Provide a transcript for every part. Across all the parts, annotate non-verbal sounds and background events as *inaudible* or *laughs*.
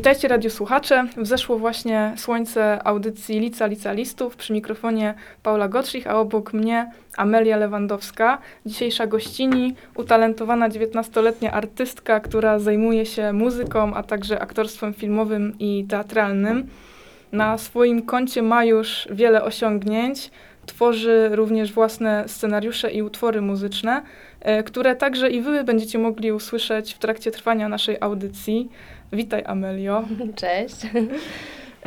Witajcie radiosłuchacze. Wzeszło właśnie słońce audycji Lica Licealistów przy mikrofonie Paula Gotschich, a obok mnie Amelia Lewandowska, dzisiejsza gościni, utalentowana 19-letnia artystka, która zajmuje się muzyką, a także aktorstwem filmowym i teatralnym. Na swoim koncie ma już wiele osiągnięć. Tworzy również własne scenariusze i utwory muzyczne, e, które także i wy będziecie mogli usłyszeć w trakcie trwania naszej audycji. Witaj, Amelio. *laughs* Cześć.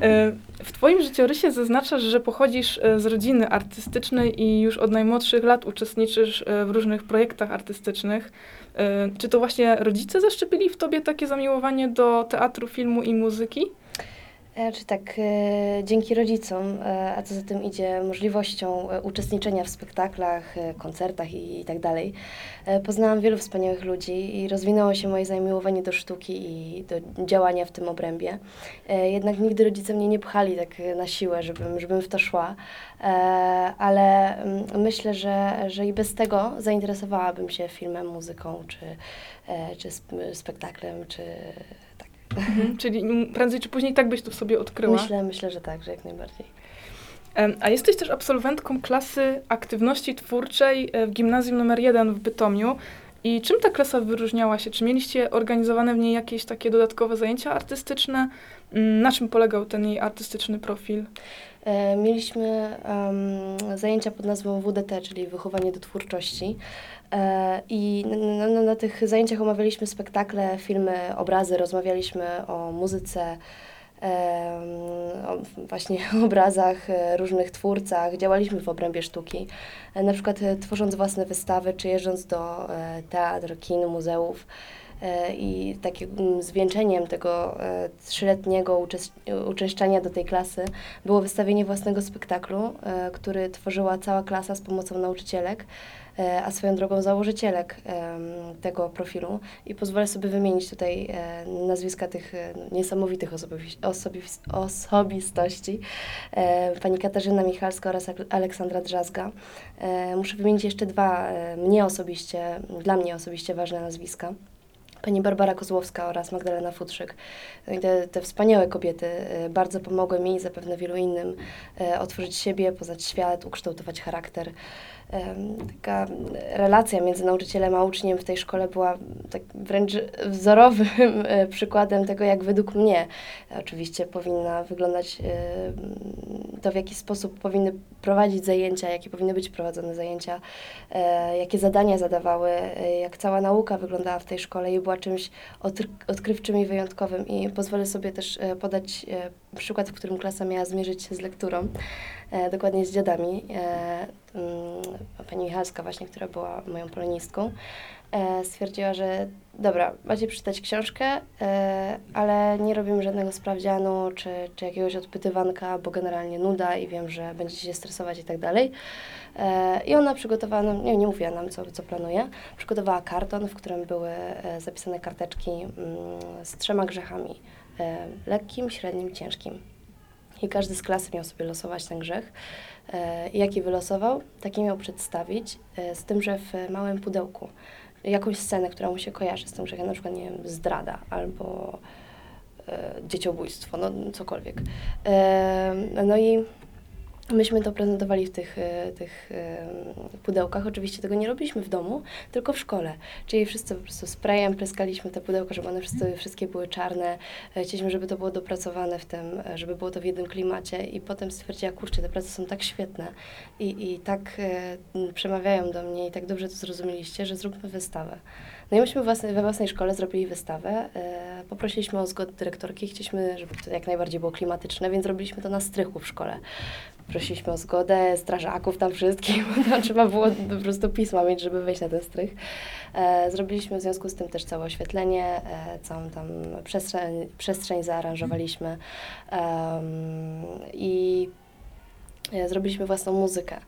E, W Twoim życiorysie zaznaczasz, że pochodzisz e, z rodziny artystycznej i już od najmłodszych lat uczestniczysz e, w różnych projektach artystycznych. Czy to właśnie rodzice zaszczepili w Tobie takie zamiłowanie do teatru, filmu i muzyki? E, Czy tak, e, dzięki rodzicom, e, a co za tym idzie możliwością uczestniczenia w spektaklach, koncertach i, tak dalej, poznałam wielu wspaniałych ludzi i rozwinęło się moje zamiłowanie do sztuki i do działania w tym obrębie. Jednak nigdy rodzice mnie nie pchali tak na siłę, żebym, żebym w to szła, ale mm, myślę, że, że i bez tego zainteresowałabym się filmem, muzyką, czy, czy sp- spektaklem, czy tak. *laughs* Czyli prędzej czy później tak byś to w sobie odkryła. Myślę, myślę, że tak, że jak najbardziej. A jesteś też absolwentką klasy aktywności twórczej e, w gimnazjum numer 1 w Bytomiu. I czym ta klasa wyróżniała się? Czy mieliście organizowane w niej jakieś takie dodatkowe zajęcia artystyczne? Na czym polegał ten jej artystyczny profil? E, Mieliśmy zajęcia pod nazwą WDT, czyli Wychowanie do Twórczości. E, I na, na, na tych zajęciach omawialiśmy spektakle, filmy, obrazy, rozmawialiśmy o muzyce, o właśnie *laughs* obrazach, e, różnych twórcach. Działaliśmy w obrębie sztuki, na przykład tworząc własne wystawy, czy jeżdżąc do teatr, kin, muzeów. E, I takim mm, zwieńczeniem tego e, trzyletniego uczęszczania do tej klasy było wystawienie własnego spektaklu, e, który tworzyła cała klasa z pomocą nauczycielek, a swoją drogą założycielek tego profilu. I pozwolę sobie wymienić tutaj nazwiska tych niesamowitych osobi- osobis- osobistości. Pani Katarzyna Michalska oraz Aleksandra Drzazga. Muszę wymienić jeszcze dwa mnie osobiście, dla mnie osobiście ważne nazwiska pani Barbara Kozłowska oraz Magdalena Futrzyk. Te, te wspaniałe kobiety e, bardzo pomogły mi i zapewne wielu innym e, otworzyć siebie, poznać świat, ukształtować charakter. Taka relacja między nauczycielem a uczniem w tej szkole była tak wręcz wzorowym *laughs* e, przykładem tego, jak według mnie oczywiście powinna wyglądać to, w jaki sposób powinny prowadzić zajęcia, jakie powinny być prowadzone zajęcia, e, jakie zadania zadawały, e, jak cała nauka wyglądała w tej szkole i była czymś odkry- odkrywczym i wyjątkowym. I pozwolę sobie też podać przykład, w którym klasa miała zmierzyć się z lekturą, dokładnie z dziadami. Pani Michalska właśnie, która była moją polonistką, e, stwierdziła, że dobra, macie przeczytać książkę, e, ale nie robimy żadnego sprawdzianu czy, czy jakiegoś odpytywanka, bo generalnie nuda i wiem, że będziecie się stresować i tak dalej. E, I ona przygotowała nam, nie, nie mówiła nam, co, co planuje, przygotowała karton, w którym były zapisane karteczki mm, z trzema grzechami. Lekkim, średnim, ciężkim. I każdy z klasy miał sobie losować ten grzech. E, jaki wylosował, taki miał przedstawić, e, z tym, że w małym pudełku jakąś scenę, która mu się kojarzy z tym grzechem, na przykład, nie wiem, zdrada albo e, dzieciobójstwo, no cokolwiek. No i myśmy to prezentowali w tych, e, tych e, pudełkach. Oczywiście tego nie robiliśmy w domu, tylko w szkole. Czyli wszyscy po prostu sprayem pryskaliśmy te pudełka, żeby one wszyscy, wszystkie były czarne. E, Chcieliśmy, żeby to było dopracowane w tym, żeby było to w jednym klimacie i potem stwierdziła, kurczę, te prace są tak świetne i, i tak przemawiają do mnie i tak dobrze to zrozumieliście, że zróbmy wystawę. No i myśmy własne, we własnej szkole zrobili wystawę. E, poprosiliśmy o zgodę dyrektorki, chcieliśmy, żeby to jak najbardziej było klimatyczne, więc zrobiliśmy to na strychu w szkole. Prosiliśmy o zgodę strażaków tam wszystkich, *laughs* bo tam trzeba było po prostu pisma mieć, żeby wejść na ten strych. E, zrobiliśmy w związku z tym też całe oświetlenie, e, całą tam przestrzeń, przestrzeń zaaranżowaliśmy Em, i e, zrobiliśmy własną muzykę, e,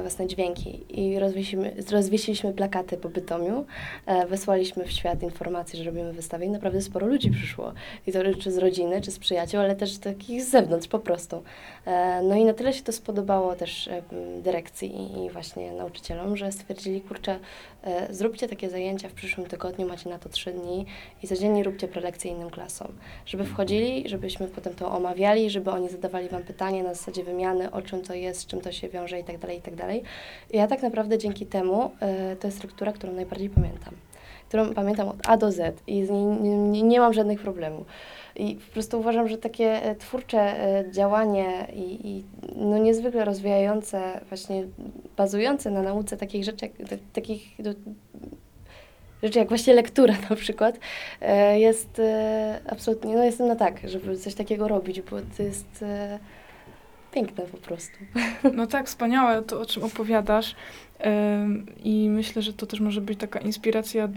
własne dźwięki i rozwiesiliśmy, rozwiesiliśmy plakaty po Bytomiu, e, wysłaliśmy w świat informacje, że robimy wystawę i naprawdę sporo ludzi przyszło. I to czy z rodziny, czy z przyjaciół, ale też takich z zewnątrz po prostu. E, No i na tyle się to spodobało też e, dyrekcji i- właśnie nauczycielom, że stwierdzili, kurczę, e, zróbcie takie zajęcia w przyszłym tygodniu, macie na to trzy dni i codziennie róbcie prelekcje innym klasom. Żeby wchodzili, żebyśmy potem to omawiali, żeby oni zadawali Wam pytanie na zasadzie wymiany, o czym to jest, z czym to się wiąże i tak dalej, i tak dalej. Ja tak naprawdę dzięki temu, to jest struktura, którą najbardziej pamiętam. Którą pamiętam od A do Z i nie, nie mam żadnych problemów. I po prostu uważam, że takie e, twórcze e, działanie i, i no niezwykle rozwijające, właśnie bazujące na nauce takich rzeczy, jak, takich do, rzeczy jak właśnie lektura na przykład, e, jest absolutnie, no jestem na tak, żeby coś takiego robić, bo to jest piękne po prostu. No tak, wspaniałe to, o czym opowiadasz. I myślę, że to też może być taka inspiracja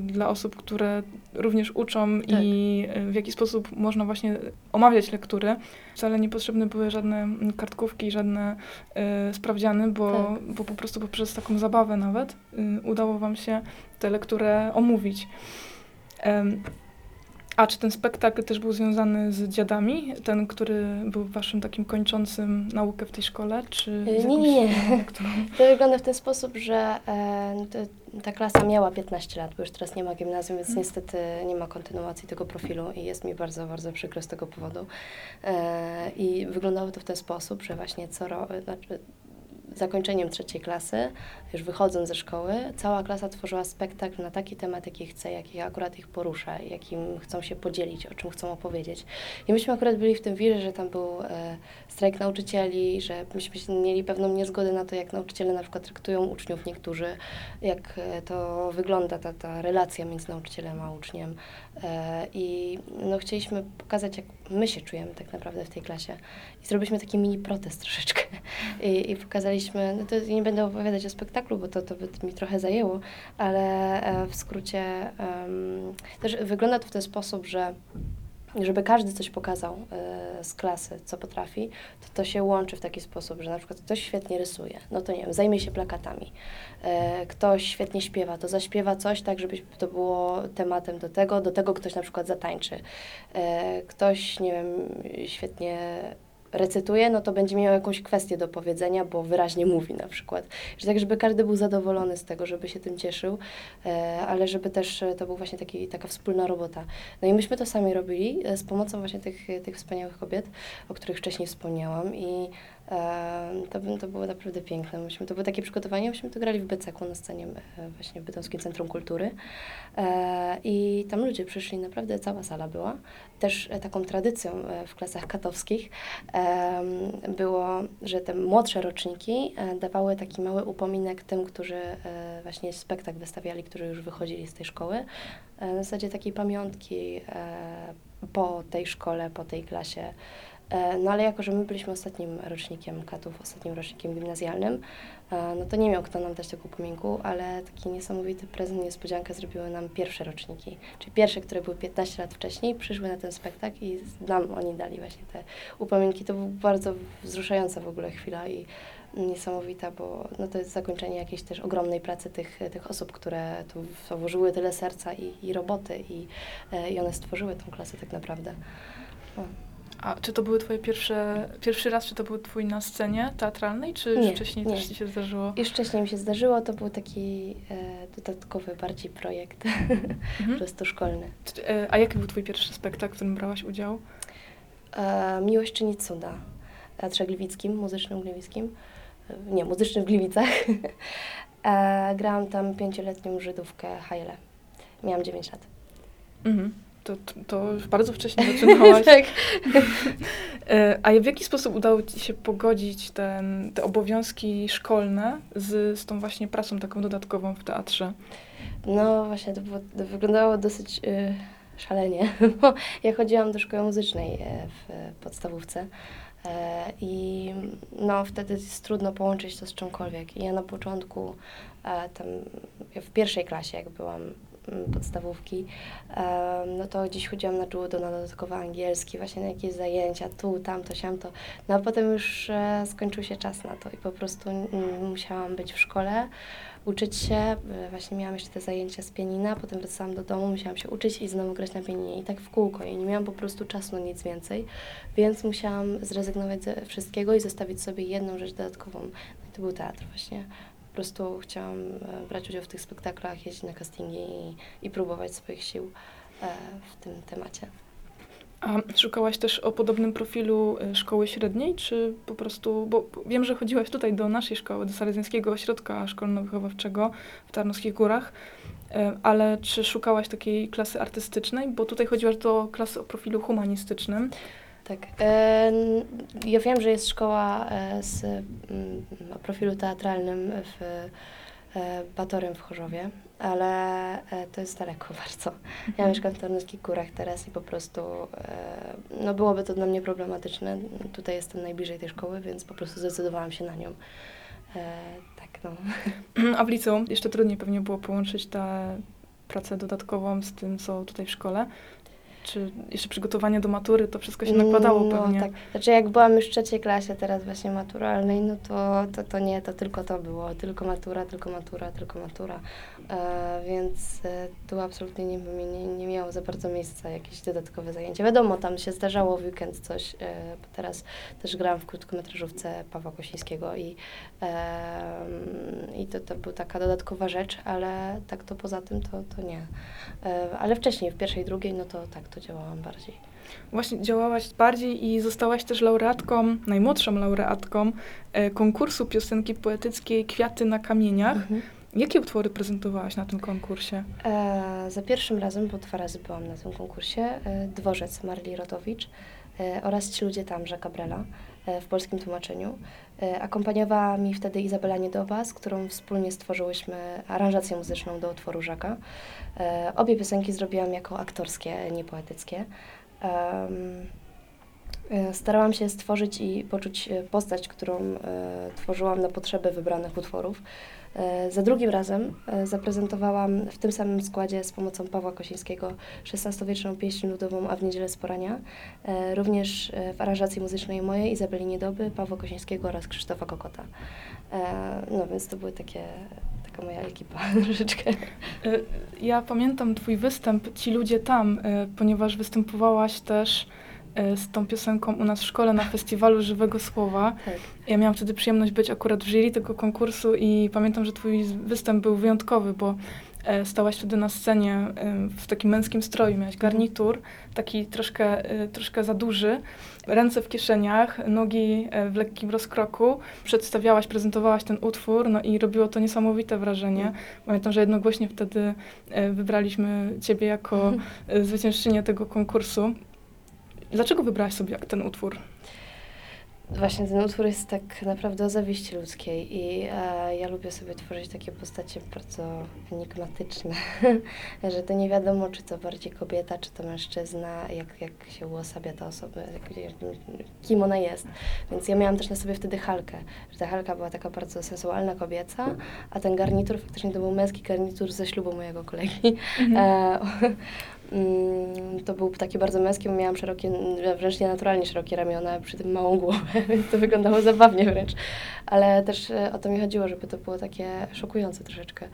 dla osób, które również uczą Tak. i y, w jaki sposób można właśnie omawiać lektury. Wcale niepotrzebne były żadne kartkówki, żadne y, sprawdziany, bo, Tak. bo po prostu poprzez taką zabawę nawet y, udało wam się tę lekturę omówić. A czy ten spektakl też był związany z dziadami? Ten, który był waszym takim kończącym naukę w tej szkole? Czy Nie, nie, nie. *laughs* To wygląda w ten sposób, że e, to, ta klasa miała 15 lat, bo już teraz nie ma gimnazjum, więc Mhm. niestety nie ma kontynuacji tego profilu i jest mi bardzo, bardzo przykro z tego powodu. E, I wyglądało to w ten sposób, że właśnie co ro, znaczy zakończeniem trzeciej klasy, już wychodząc ze szkoły, cała klasa tworzyła spektakl na taki temat, jaki chce, jaki akurat ich porusza, jakim chcą się podzielić, o czym chcą opowiedzieć. I myśmy akurat byli w tym wirze, że tam był e, strajk nauczycieli, że myśmy mieli pewną niezgodę na to, jak nauczyciele na przykład traktują uczniów niektórzy, jak e, to wygląda ta, ta relacja między nauczycielem a uczniem. E, I no, chcieliśmy pokazać, jak my się czujemy tak naprawdę w tej klasie. I zrobiliśmy taki mini protest troszeczkę. I, i pokazaliśmy, no to nie będę opowiadać o spektaklu, bo to, to by mi trochę zajęło, ale e, w skrócie też wygląda to w ten sposób, że żeby każdy coś pokazał e, z klasy, co potrafi, to to się łączy w taki sposób, że na przykład ktoś świetnie rysuje, no to nie wiem, zajmie się plakatami. E, ktoś świetnie śpiewa, to zaśpiewa coś tak, żeby to było tematem do tego, do tego ktoś na przykład zatańczy. E, ktoś, nie wiem, świetnie recytuje, no to będzie miał jakąś kwestię do powiedzenia, bo wyraźnie mówi na przykład. Że tak, żeby każdy był zadowolony z tego, żeby się tym cieszył, e, ale żeby też e, to był właśnie taki, taka wspólna robota. No i myśmy to sami robili e, z pomocą właśnie tych, tych wspaniałych kobiet, o których wcześniej wspomniałam i to, to było naprawdę piękne. Myśmy, to było takie przygotowanie, myśmy to grali w Beceku na scenie e, właśnie w Centrum Kultury e, i tam ludzie przyszli, naprawdę cała sala była. Też e, taką tradycją w klasach katowskich było, że te młodsze roczniki dawały taki mały upominek tym, którzy właśnie spektakl wystawiali, którzy już wychodzili z tej szkoły. Na zasadzie takiej pamiątki po tej szkole, po tej klasie. E, No ale jako, że my byliśmy ostatnim rocznikiem katów, ostatnim rocznikiem gimnazjalnym, e, no to nie miał kto nam dać tego upominku, ale taki niesamowity prezent, niespodziankę zrobiły nam pierwsze roczniki. Czyli pierwsze, które były 15 lat wcześniej, przyszły na ten spektakl i nam oni dali właśnie te upominki. To była bardzo wzruszająca w ogóle chwila i niesamowita, bo no to jest zakończenie jakiejś też ogromnej pracy tych, tych osób, które tu włożyły tyle serca i, i roboty i, e, i one stworzyły tą klasę tak naprawdę. No. A czy to były twoje pierwsze, pierwszy raz, czy to był twój na scenie teatralnej, czy już Nie, wcześniej nie. też ci się zdarzyło? Już wcześniej mi się zdarzyło, to był taki e, dodatkowy bardziej projekt, *laughs* po Mhm. prostu szkolny. E, A jaki był twój pierwszy spektakl, w którym brałaś udział? E, Miłość czyni cuda. w Teatrze Gliwickim, muzycznym Gliwickim. E, Nie, muzycznym w Gliwicach. *laughs* e, grałam tam pięcioletnią Żydówkę Hajle. Miałam 9 lat. Mhm. To, to, bardzo wcześnie zaczynałaś. *laughs* tak. *laughs* E, A w jaki sposób udało ci się pogodzić ten, te obowiązki szkolne z, z tą właśnie pracą taką dodatkową w teatrze? No właśnie, to, było, to wyglądało dosyć y, szalenie, *laughs* bo ja chodziłam do szkoły muzycznej e, w podstawówce e, i no wtedy jest trudno połączyć to z czymkolwiek. I ja na początku, tam w pierwszej klasie, jak byłam podstawówki, e, no to gdzieś chodziłam na judo, na dodatkowo angielski, właśnie na jakieś zajęcia, tu, tamto, siamto. No a potem już e, skończył się czas na to i po prostu mm, musiałam być w szkole, uczyć się. E, Właśnie miałam jeszcze te zajęcia z pianina, potem wracałam do domu, musiałam się uczyć i znowu grać na pianinie i tak w kółko. I nie miałam po prostu czasu na nic więcej, więc musiałam zrezygnować ze wszystkiego i zostawić sobie jedną rzecz dodatkową. No to był teatr właśnie. Prostu chciałam e, brać udział w tych spektaklach, jeździć na castingi i, i próbować swoich sił e, w tym temacie. A szukałaś też o podobnym profilu y, szkoły średniej, czy po prostu, bo wiem, że chodziłaś tutaj do naszej szkoły, do Salezjańskiego Ośrodka Szkolno-Wychowawczego w Tarnowskich Górach, ale czy szukałaś takiej klasy artystycznej, bo tutaj chodziłaś do klasy o profilu humanistycznym. Tak. E, ja wiem, że jest szkoła e, z mm, o profilu teatralnym w e, Batorym w Chorzowie, ale to jest daleko *laughs* bardzo. Ja mieszkam w Tarnowskich Górach teraz i po prostu no byłoby to dla mnie problematyczne. Tutaj jestem najbliżej tej szkoły, więc po prostu zdecydowałam się na nią. Tak, no. A w liceum jeszcze trudniej pewnie było połączyć tę pracę dodatkową z tym, co tutaj w szkole. Czy jeszcze przygotowanie do matury, to wszystko się nakładało no, pewnie. Tak. Znaczy jak byłam już w trzeciej klasie teraz właśnie maturalnej, no to, to, to nie, to tylko to było. Tylko matura, tylko matura, tylko matura. E, więc e, tu absolutnie nie, nie, nie miało za bardzo miejsca jakieś dodatkowe zajęcia. Wiadomo, tam się zdarzało w weekend coś. E, bo teraz też grałam w krótkometrażówce Pawła Kosińskiego i, e, i to, to była taka dodatkowa rzecz, ale tak to poza tym to, to nie. E, ale wcześniej, w pierwszej, drugiej, no to tak, to działałam bardziej. Właśnie działałaś bardziej i zostałaś też laureatką, najmłodszą laureatką e, konkursu piosenki poetyckiej Kwiaty na kamieniach. Mhm. Jakie utwory prezentowałaś na tym konkursie? E, za pierwszym razem, bo dwa razy byłam na tym konkursie, e, Dworzec Marli Rotowicz e, oraz Ci ludzie tam, Jacques Brela e, w polskim tłumaczeniu. E, akompaniowała mi wtedy Izabela Niedoba, z którą wspólnie stworzyłyśmy aranżację muzyczną do utworu Żaka. E, obie piosenki zrobiłam jako aktorskie, nie poetyckie. E, Starałam się stworzyć i poczuć e, postać, którą e, tworzyłam na potrzeby wybranych utworów. E, Za drugim razem e, zaprezentowałam w tym samym składzie z pomocą Pawła Kosińskiego XVI-wieczną pieśń ludową A w niedzielę z porania, e, również w aranżacji muzycznej mojej Izabeli Niedoby, Pawła Kosińskiego oraz Krzysztofa Kokota. No więc to były takie, moja ekipa *laughs* troszeczkę. Ja pamiętam twój występ Ci ludzie tam, ponieważ występowałaś też z tą piosenką u nas w szkole na festiwalu Żywego Słowa. Tak. Ja miałam wtedy przyjemność być akurat w jury tego konkursu i pamiętam, że twój występ był wyjątkowy, bo e, stałaś wtedy na scenie e, w takim męskim stroju, miałaś garnitur, taki troszkę, e, troszkę za duży, ręce w kieszeniach, nogi e, w lekkim rozkroku, przedstawiałaś, prezentowałaś ten utwór, no i robiło to niesamowite wrażenie. Pamiętam, że jednogłośnie wtedy e, wybraliśmy ciebie jako *laughs* e, zwyciężczynię tego konkursu. Dlaczego wybrałaś sobie jak ten utwór? Właśnie ten utwór jest tak naprawdę o zawiści ludzkiej i e, ja lubię sobie tworzyć takie postacie bardzo enigmatyczne, *laughs* że to nie wiadomo, czy to bardziej kobieta, czy to mężczyzna, jak, jak się uosabia ta osoba, jak, kim ona jest. Więc ja miałam też na sobie wtedy Halkę, że ta Halka była taka bardzo sensualna kobieca, a ten garnitur faktycznie to był męski garnitur ze ślubu mojego kolegi. E, Mm, *laughs* To był taki bardzo męski, bo miałam szerokie, wręcz nienaturalnie szerokie ramiona, przy tym małą głowę, *laughs* więc to wyglądało zabawnie wręcz. Ale też e, o to mi chodziło, żeby to było takie szokujące troszeczkę.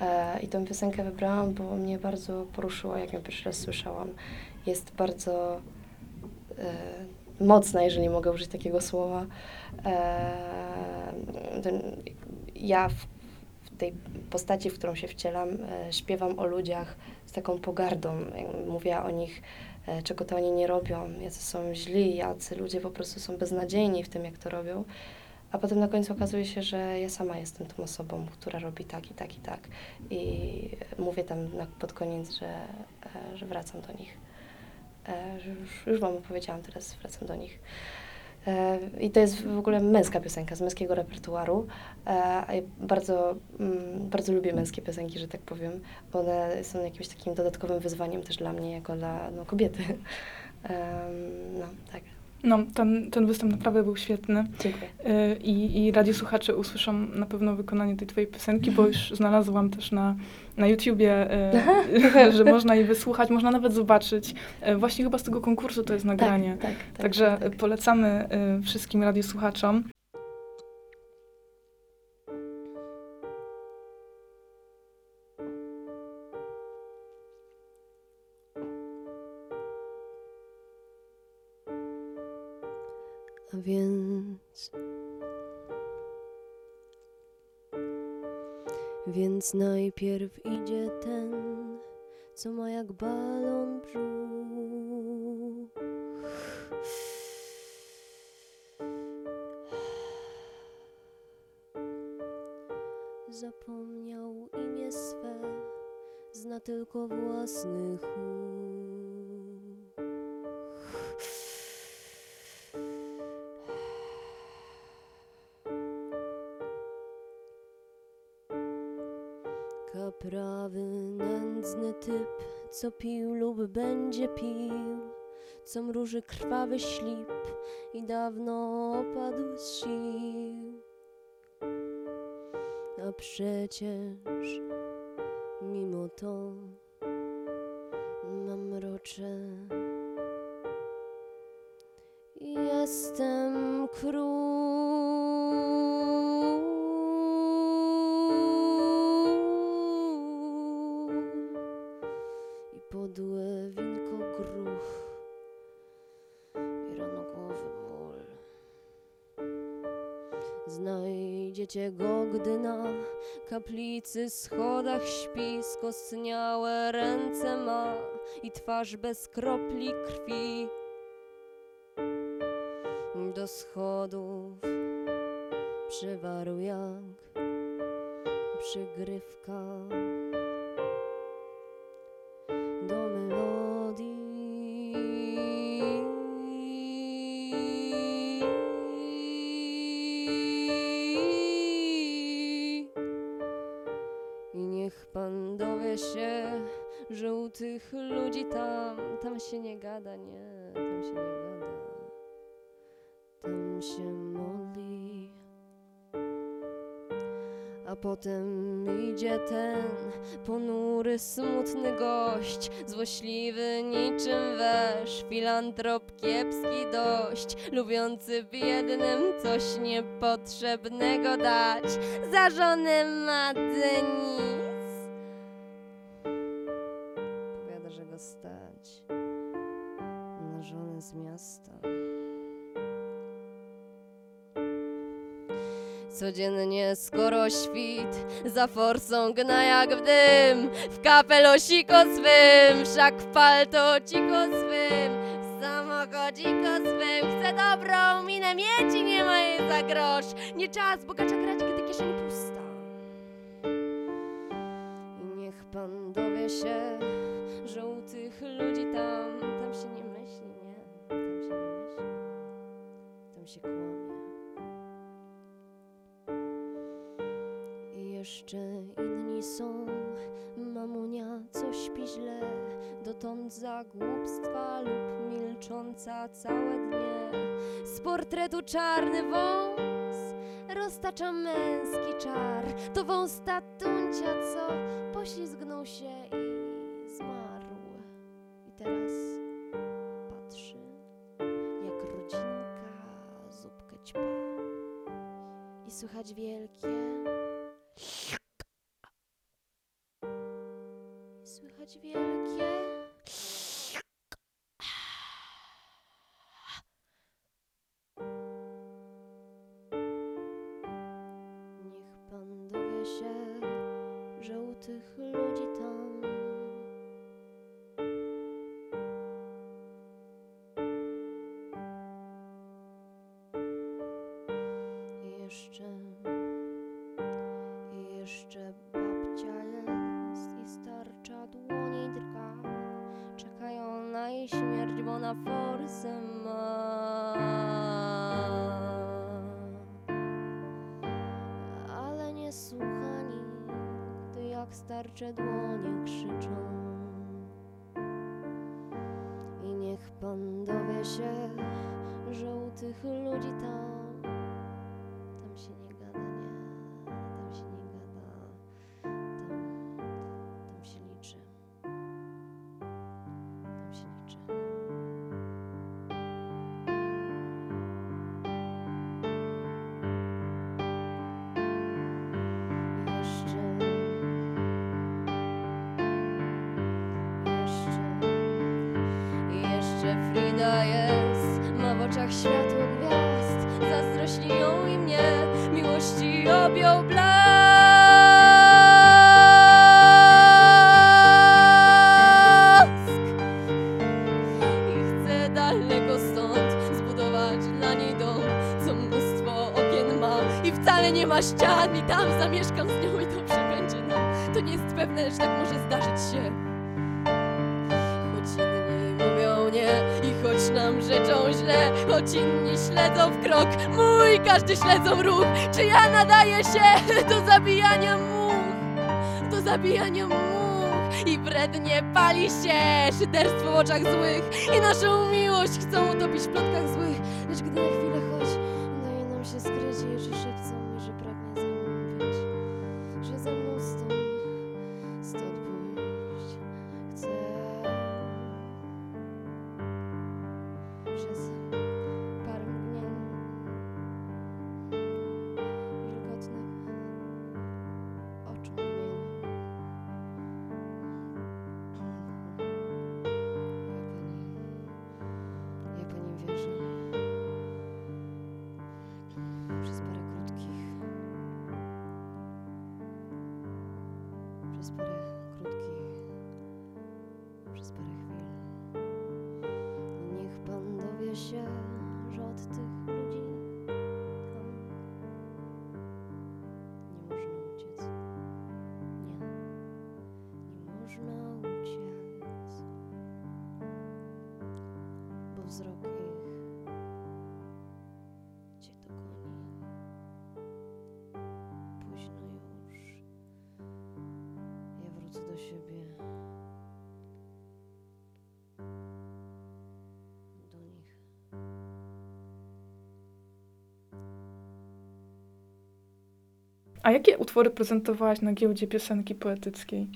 E, I tę piosenkę wybrałam, bo mnie bardzo poruszyło, jak ją pierwszy raz słyszałam. Jest bardzo e, mocna, jeżeli mogę użyć takiego słowa. Ja w, tej postaci, w którą się wcielam, śpiewam o ludziach taką pogardą. Mówię o nich, e, czego to oni nie robią, jacy są źli, jacy ludzie po prostu są beznadziejni w tym, jak to robią. A potem na końcu okazuje się, że ja sama jestem tą osobą, która robi tak i tak i tak. I mówię tam na, pod koniec, że, e, że wracam do nich. E, już, już Wam opowiedziałam, teraz wracam do nich. E, I to jest w ogóle męska piosenka z męskiego repertuaru. E, a ja bardzo, mm, bardzo lubię męskie piosenki, że tak powiem. bo One są jakimś takim dodatkowym wyzwaniem też dla mnie, jako dla no, kobiety. *laughs* No, tak. No, ten, ten występ naprawdę był świetny. Dziękuję. Y, I, I radiosłuchacze usłyszą na pewno wykonanie tej twojej piosenki, bo *laughs* już znalazłam też na, na YouTubie, y, *laughs* że można jej wysłuchać, można nawet zobaczyć. Y, Właśnie chyba z tego konkursu to jest nagranie. Tak, tak, tak, Także tak. polecamy y, wszystkim radiosłuchaczom. A więc. Więc najpierw idzie ten, co ma jak balon brzuch. Zapomniał imię swe, zna tylko własny chuch. Co pił lub będzie pił, co mruży krwawy ślip i dawno opadł z sił. A przecież mimo to Gdy na kaplicy schodach śpi, skostniałe ręce ma i twarz bez kropli krwi. Do schodów przywarł jak przygrywka smutny gość, złośliwy niczym wesz, filantrop kiepski dość, lubiący biednym coś niepotrzebnego dać, za żonę ma Denis. Powiada, że go stać na żonę z miasta. Codziennie skoro świt za forsą gna jak w dym W kapelusiko swym, wszak w paltociko swym W samochodziko swym. Chce dobrą minę mieć i nie ma jej za grosz. Nie czas bogacza grać, gdy kieszeń pusta. I niech pan dowie się, że u tych ludzi tam Tam się nie myśli, nie, tam się nie myśli. Tam się kłamie jeszcze inni są, mamunia, co śpi źle, dotąd za głupstwa lub milcząca całe dnie. Z portretu czarny wąs roztacza męski czar. To wąs tatuncia, co poślizgnął się i zmarł. I teraz patrzy, jak rodzinka zupkę ćpa. I słychać wielkie starcze dłonie krzyczą. I niech pan dowie się, że ludzi tam, oczach światło gwiazd. Zazdrośni ją i mnie Miłości objął blask. I chcę daleko stąd Zbudować dla niej dom Co mnóstwo okien ma. I wcale nie ma ścian I tam zamieszkam z nią śledzą w krok. Mój, każdy śledzą ruch. Czy ja nadaję się *laughs* do zabijania much? Do zabijania much. I wrednie pali się szyderstwo w oczach złych. I naszą miłość chcą utopić w plotkach złych. Lecz gdy na chwilę do siebie. Do nich. A jakie utwory prezentowałaś na giełdzie piosenki poetyckiej?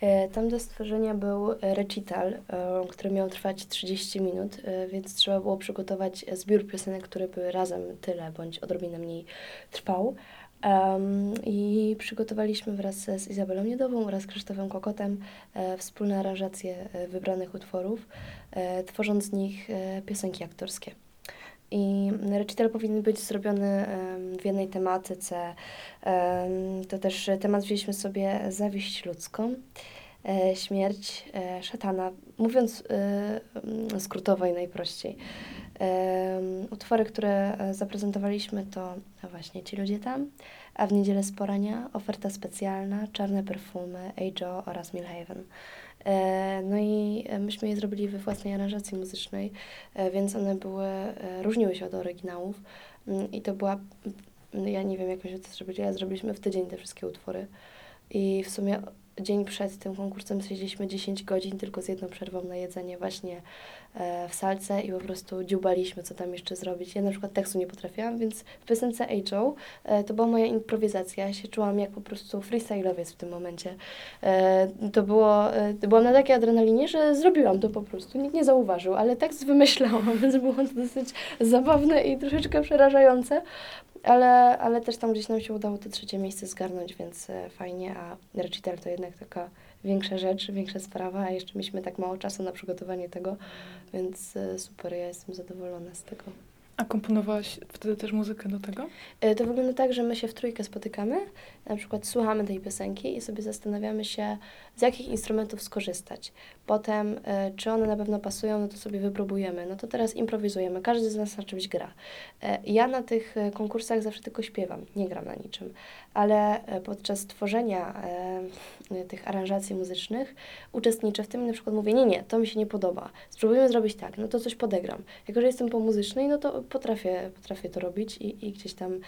E, Tam do stworzenia był recital, e, który miał trwać 30 minut, e, więc trzeba było przygotować zbiór piosenek, które by razem tyle bądź odrobinę mniej trwał. Em, I przygotowaliśmy wraz z Izabelą Niedową oraz Krzysztofem Kokotem e, wspólne aranżacje e, wybranych utworów, e, tworząc z nich e, piosenki aktorskie. I recital powinien być zrobiony w jednej tematyce. Em, To też temat wzięliśmy sobie zawiść ludzką, e, śmierć e, szatana, mówiąc skrótowo i najprościej. Utwory, które e, zaprezentowaliśmy to właśnie Ci ludzie tam, a w niedzielę z porania oferta specjalna, czarne perfumy, Ajo oraz Milhaven. E, No i e, myśmy je zrobili we własnej aranżacji muzycznej, więc one były, różniły się od oryginałów Mm, i to była, mm, ja nie wiem jak myśmy to zrobili, ale zrobiliśmy w tydzień te wszystkie utwory i w sumie dzień przed tym konkursem siedzieliśmy 10 godzin tylko z jedną przerwą na jedzenie właśnie w salce i po prostu dziubaliśmy, co tam jeszcze zrobić. Ja na przykład tekstu nie potrafiłam, więc w piosence Joe e, to była moja improwizacja. Ja się czułam jak po prostu freestyle'owiec w tym momencie. E, to było, e, byłam na takiej adrenalinie, że zrobiłam to po prostu. Nikt nie zauważył, ale tekst wymyślałam, *laughs* więc było to dosyć zabawne i troszeczkę przerażające. Ale, ale też tam gdzieś nam się udało to trzecie miejsce zgarnąć, więc e, fajnie, a recital to jednak taka większa rzecz, większa sprawa, a jeszcze mieliśmy tak mało czasu na przygotowanie tego, więc e, super, ja jestem zadowolona z tego. A komponowałaś wtedy też muzykę do tego? E, To wygląda tak, że my się w trójkę spotykamy, na przykład słuchamy tej piosenki i sobie zastanawiamy się, z jakich instrumentów skorzystać. Potem, e, czy one na pewno pasują, no to sobie wypróbujemy. No to teraz improwizujemy, każdy z nas na czymś gra. E, Ja na tych e, konkursach zawsze tylko śpiewam, nie gram na niczym, ale podczas tworzenia tych aranżacji muzycznych uczestniczę w tym i na przykład mówię, nie, nie, to mi się nie podoba, spróbujmy zrobić tak, no to coś podegram. Jako, że jestem po muzycznej, no to potrafię, potrafię to robić i, i gdzieś tam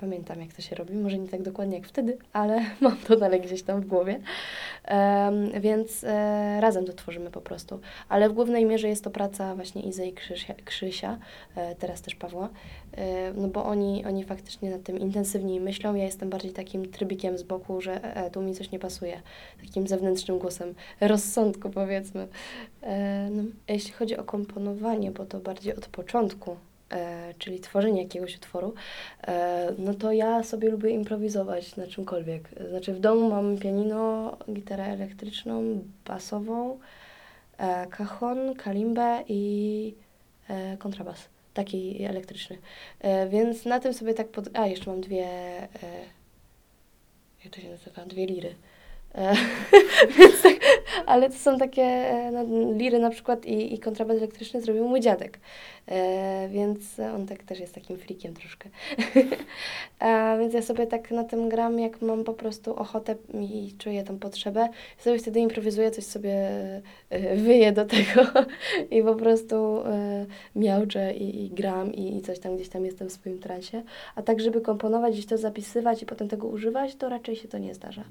pamiętam, jak to się robi. Może nie tak dokładnie jak wtedy, ale *laughs* mam to dalej gdzieś tam w głowie. Więc e, razem to tworzymy po prostu. Ale w głównej mierze jest to praca właśnie Izy i Krzysia, Krzysia e, teraz też Pawła, e, no bo oni, oni faktycznie nad tym intensywniej myślą. Ja jestem bardziej takim trybikiem z boku, że e, tu mi coś nie pasuje. Takim zewnętrznym głosem rozsądku powiedzmy. No, jeśli chodzi o komponowanie, bo to bardziej od początku, czyli tworzenie jakiegoś utworu, e, no to ja sobie lubię improwizować na czymkolwiek. Znaczy w domu mam pianino, gitarę elektryczną, basową, e, cajon, kalimbę i e, kontrabas, taki elektryczny. E, więc na tym sobie tak pod... A, jeszcze mam dwie... E, jak to się nazywa? Dwie liry. E, *laughs* więc tak, ale to są takie e, no, liry na przykład i, i kontrabas elektryczny zrobił mój dziadek. E, więc on tak też jest takim frikiem troszkę. *laughs* e, więc ja sobie tak na tym gram, jak mam po prostu ochotę i czuję tą potrzebę. Sobie wtedy improwizuję, coś sobie e, wyję do tego *laughs* i po prostu e, miauczę i, i gram i, i coś tam gdzieś tam jestem w swoim transie. A tak, żeby komponować, gdzieś to zapisywać i potem tego używać, to raczej się to nie zdarza.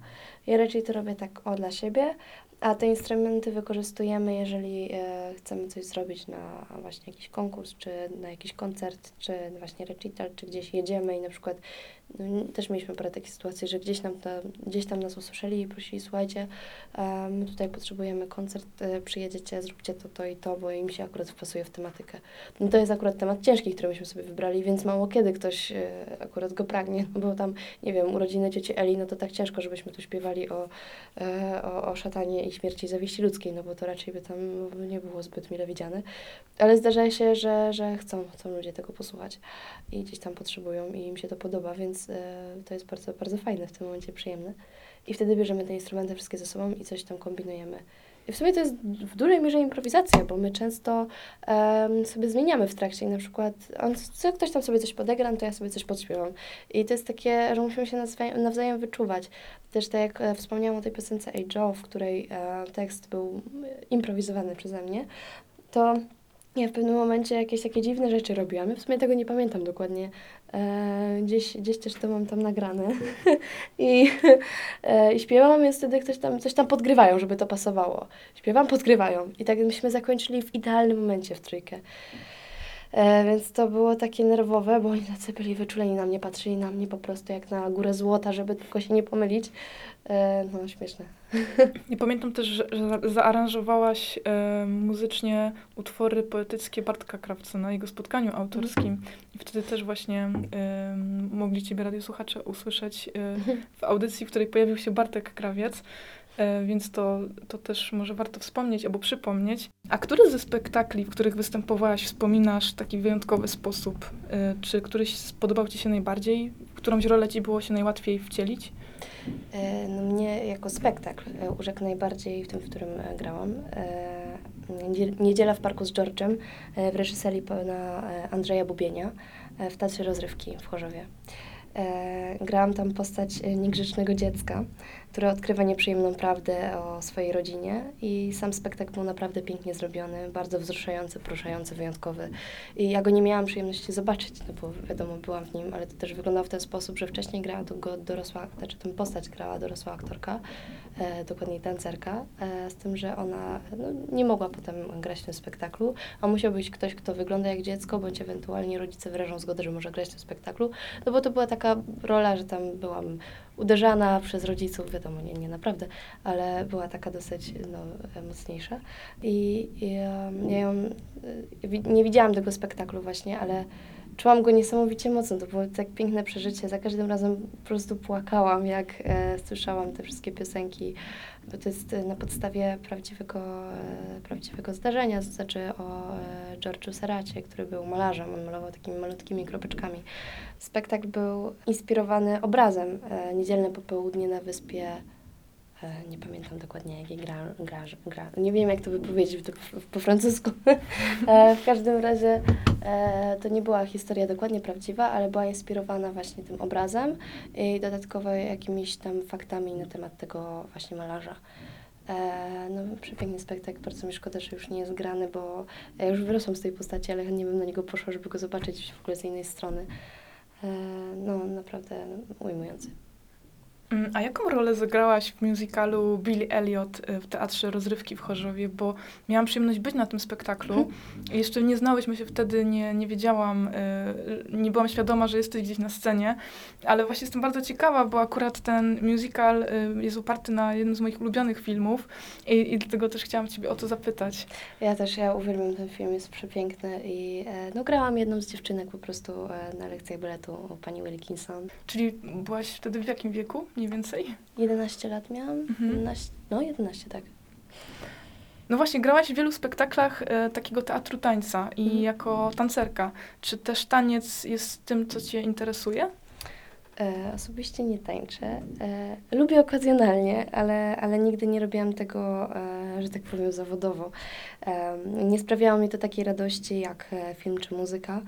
Ja raczej to robię tak o dla siebie, a te instrumenty wykorzystujemy, jeżeli e, chcemy coś zrobić na właśnie jakiś konkurs, czy na jakiś koncert, czy właśnie recital, czy gdzieś jedziemy i na przykład też mieliśmy parę takich sytuacji, że gdzieś, nam ta, gdzieś tam nas usłyszeli i prosili, słuchajcie, my tutaj potrzebujemy koncert, e, przyjedziecie, zróbcie to, to i to, bo im się akurat wpasuje w tematykę. No to jest akurat temat ciężki, który myśmy sobie wybrali, więc mało kiedy ktoś e, akurat go pragnie, no bo tam, nie wiem, urodziny cioci Eli, no to tak ciężko, żebyśmy tu śpiewali o, e, o, o szatanie i śmierci zawiści ludzkiej, no bo to raczej by tam nie było zbyt mile widziane. Ale zdarza się, że, że chcą, chcą ludzie tego posłuchać i gdzieś tam potrzebują i im się to podoba, więc e, to jest bardzo, bardzo fajne w tym momencie, przyjemne. I wtedy bierzemy te instrumenty wszystkie ze sobą i coś tam kombinujemy. I w sumie to jest w dużej mierze improwizacja, bo my często em, sobie zmieniamy w trakcie i na przykład on, co ktoś tam sobie coś podegra, no to ja sobie coś podśpiewam. I to jest takie, że musimy się nawzajem, wyczuwać. Też tak jak e, wspomniałam o tej piosence Hey Joe, w której e, tekst był improwizowany przeze mnie, to ja w pewnym momencie jakieś takie dziwne rzeczy robiłam. Ja w sumie tego nie pamiętam dokładnie. E, gdzieś, gdzieś też to mam tam nagrane. *laughs* I, e, I śpiewam, więc wtedy ktoś tam, coś tam podgrywają, żeby to pasowało. Śpiewam, podgrywają. I tak myśmy zakończyli w idealnym momencie w trójkę. E, więc to było takie nerwowe, bo oni tacy byli wyczuleni na mnie, patrzyli na mnie po prostu jak na górę złota, żeby tylko się nie pomylić. E, no, śmieszne. *laughs* I pamiętam też, że, że za- zaaranżowałaś e, muzycznie utwory poetyckie Bartka Krawca na jego spotkaniu autorskim. I wtedy też właśnie e, mogli Ciebie radiosłuchacze usłyszeć e, w audycji, w której pojawił się Bartek Krawiec. E, więc to, to też może warto wspomnieć albo przypomnieć. A który ze spektakli, w których występowałaś, wspominasz w taki wyjątkowy sposób? E, czy któryś spodobał Ci się najbardziej? Którąś rolę Ci było się najłatwiej wcielić? E, No mnie jako spektakl urzekł najbardziej w tym, w którym grałam. Niedziel- Niedziela w parku z George'em e, w reżyserii pana Andrzeja Bubienia w Teatrze Rozrywki w Chorzowie. Grałam tam postać niegrzecznego dziecka, które odkrywa nieprzyjemną prawdę o swojej rodzinie i sam spektakl był naprawdę pięknie zrobiony, bardzo wzruszający, poruszający, wyjątkowy. I ja go nie miałam przyjemności zobaczyć, no bo wiadomo, byłam w nim, ale to też wyglądało w ten sposób, że wcześniej grała go dorosła, znaczy tę postać grała dorosła aktorka, e, dokładniej tancerka, e, z tym, że ona no, nie mogła potem grać w tym spektaklu, a musiał być ktoś, kto wygląda jak dziecko, bądź ewentualnie rodzice wyrażą zgodę, że może grać w tym spektaklu, no bo to była taka rola, że tam byłam uderzana przez rodziców, wiadomo, nie, nie naprawdę, ale była taka dosyć no, mocniejsza. I, i ja ją, e, nie widziałam tego spektaklu właśnie, ale czułam go niesamowicie mocno. To było tak piękne przeżycie. Za każdym razem po prostu płakałam, jak e, słyszałam te wszystkie piosenki, bo to jest e, na podstawie prawdziwego, e, prawdziwego zdarzenia, znaczy o e, George'u Seracie, który był malarzem. On malował takimi malutkimi kropeczkami. Spektakl był inspirowany obrazem Niedzielne popołudnie na wyspie nie pamiętam dokładnie jakiej gra, gra, gra. Nie wiem jak to wypowiedzieć po, po francusku. *laughs* e, w każdym razie e, to nie była historia dokładnie prawdziwa, ale była inspirowana właśnie tym obrazem i dodatkowo jakimiś tam faktami na temat tego właśnie malarza. E, no, przepiękny spektakl, bardzo mi szkoda, że już nie jest grany, bo ja już wyrosłam z tej postaci, ale chętnie bym na niego poszła, żeby go zobaczyć w ogóle z innej strony. E, no, naprawdę ujmujący. Mm, A jaką rolę zagrałaś w musicalu Billy Elliot y, w Teatrze Rozrywki w Chorzowie? Bo miałam przyjemność być na tym spektaklu. I Jeszcze nie znałyśmy się wtedy, nie, nie wiedziałam, y, nie byłam świadoma, że jesteś gdzieś na scenie, ale właśnie jestem bardzo ciekawa, bo akurat ten musical y, jest oparty na jednym z moich ulubionych filmów i, i dlatego też chciałam ciebie o to zapytać. Ja też, ja uwielbiam ten film, jest przepiękny i e, no, grałam jedną z dziewczynek po prostu e, na lekcjach baletu pani Wilkinson. Czyli byłaś wtedy w jakim wieku mniej więcej? 11 lat miałam? Mhm. 11, no 11, tak. No właśnie, grałaś w wielu spektaklach e, takiego teatru tańca i Mhm. jako tancerka. Czy też taniec jest tym, co cię interesuje? E, osobiście nie tańczę. E, lubię okazjonalnie, ale, ale nigdy nie robiłam tego, e, że tak powiem, zawodowo. E, nie sprawiało mi to takiej radości jak e, film czy muzyka.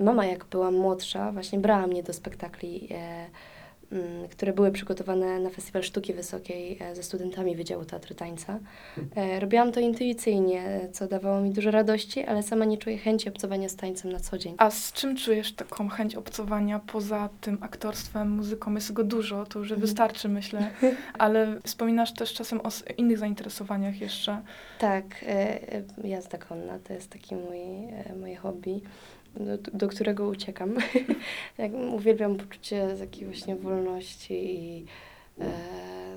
Mama, jak byłam młodsza, właśnie brała mnie do spektakli, e, które były przygotowane na Festiwal Sztuki Wysokiej e, ze studentami Wydziału Teatru Tańca. E, robiłam to intuicyjnie, co dawało mi dużo radości, ale sama nie czuję chęci obcowania z tańcem na co dzień. A z czym czujesz taką chęć obcowania poza tym aktorstwem, muzyką? Jest go dużo, to już Mhm. wystarczy, myślę. *laughs* Ale wspominasz też czasem o innych zainteresowaniach jeszcze. Tak, e, jazda konna to jest taki mój, moje hobby, do, do którego uciekam. *laughs* Uwielbiam poczucie takiej właśnie wolności i e,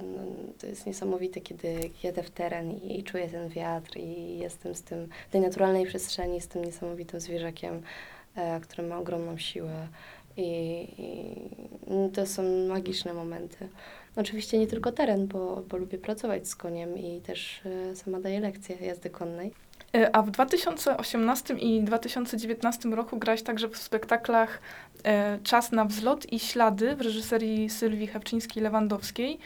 no, to jest niesamowite, kiedy jedę w teren i, i czuję ten wiatr i jestem z tym, w tej naturalnej przestrzeni, z tym niesamowitym zwierzakiem, e, który ma ogromną siłę. I, i to są magiczne momenty. Oczywiście nie tylko teren, bo, bo lubię pracować z koniem i też e, sama daję lekcje jazdy konnej. E, A w 2018 i 2019 roku grałaś także w spektaklach e, Czas na wzlot i Ślady w reżyserii Sylwii Hewczyńskiej-Lewandowskiej.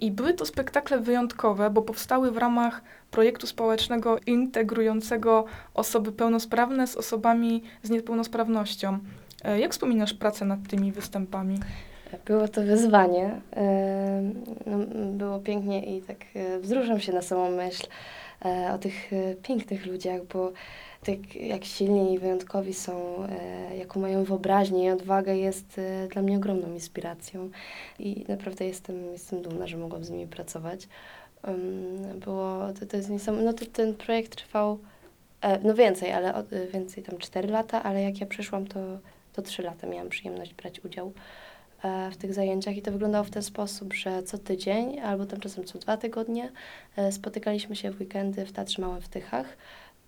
I były to spektakle wyjątkowe, bo powstały w ramach projektu społecznego integrującego osoby pełnosprawne z osobami z niepełnosprawnością. E, Jak wspominasz pracę nad tymi występami? Było to wyzwanie. No, było pięknie i tak wzruszam się na samą myśl o tych e, pięknych ludziach, bo tak jak silni i wyjątkowi są, e, jaką mają wyobraźnię i odwagę jest e, dla mnie ogromną inspiracją i naprawdę jestem, jestem dumna, że mogłam z nimi pracować. Było, to, to jest niesamowite, no to ten projekt trwał, e, no więcej, ale więcej, tam 4 lata, ale jak ja przyszłam, to, to 3 lata miałam przyjemność brać udział e, w tych zajęciach i to wyglądało w ten sposób, że co tydzień albo tam czasem co dwa tygodnie e, spotykaliśmy się w weekendy w Teatrze Małym w Tychach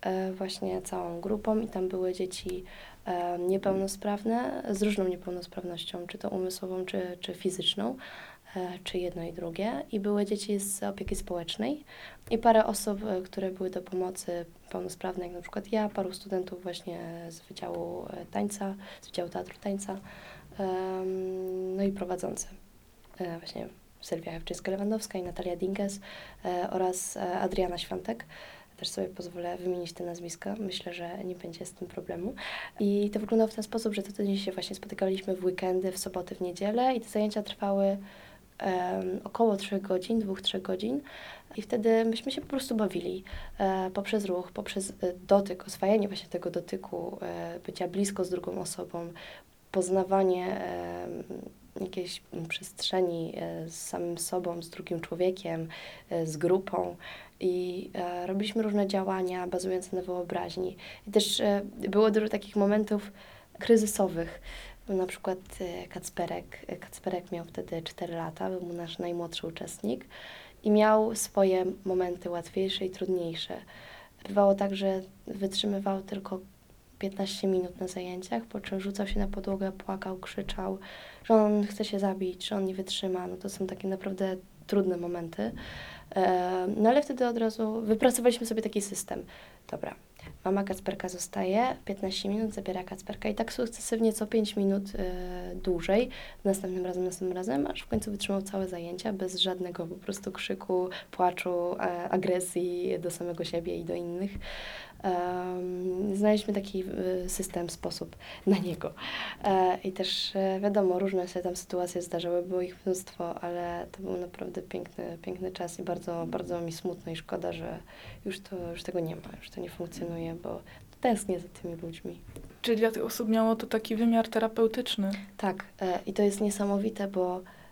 e, właśnie całą grupą i tam były dzieci e, niepełnosprawne z różną niepełnosprawnością, czy to umysłową, czy, czy fizyczną, e, czy jedno i drugie. I były dzieci z opieki społecznej i parę osób, e, które były do pomocy pełnosprawnej, jak na przykład ja, paru studentów właśnie z Wydziału e, Tańca, z Wydziału Teatru Tańca, no i prowadzący. E, Właśnie Sylwia Hewczyńska-Lewandowska i Natalia Dinkes e, oraz e, Adriana Świątek. Też sobie pozwolę wymienić te nazwiska. Myślę, że nie będzie z tym problemu. I to wyglądało w ten sposób, że co tydzień się właśnie spotykaliśmy w weekendy, w soboty, w niedzielę i te zajęcia trwały em, około 3 godzin, 2-3 godzin. I wtedy myśmy się po prostu bawili e, poprzez ruch, poprzez dotyk, oswajanie właśnie tego dotyku, e, bycia blisko z drugą osobą, poznawanie jakiejś przestrzeni e, z samym sobą, z drugim człowiekiem, e, z grupą. I e, robiliśmy różne działania bazujące na wyobraźni. I też było dużo takich momentów kryzysowych. Na przykład Kacperek. Kacperek miał wtedy 4 lata, był mu nasz najmłodszy uczestnik i miał swoje momenty łatwiejsze i trudniejsze. Bywało tak, że wytrzymywał tylko 15 minut na zajęciach, po czym rzucał się na podłogę, płakał, krzyczał, że on chce się zabić, że on nie wytrzyma. No to są takie naprawdę trudne momenty. E, No ale wtedy od razu wypracowaliśmy sobie taki system. Dobra, mama Kacperka zostaje, 15 minut zabiera Kacperka i tak sukcesywnie co 5 minut e, dłużej, następnym razem, następnym razem, aż w końcu wytrzymał całe zajęcia bez żadnego po prostu krzyku, płaczu, e, agresji do samego siebie i do innych. Znaleźliśmy taki y, system, sposób na niego. E, I też e, wiadomo, różne się tam sytuacje zdarzały, było ich mnóstwo, ale to był naprawdę piękny, piękny czas i bardzo, bardzo mi smutno i szkoda, że już, to, już tego nie ma, już to nie funkcjonuje, bo tęsknię za tymi ludźmi. Czyli dla tych osób miało to taki wymiar terapeutyczny. Tak, e, i to jest niesamowite, bo e,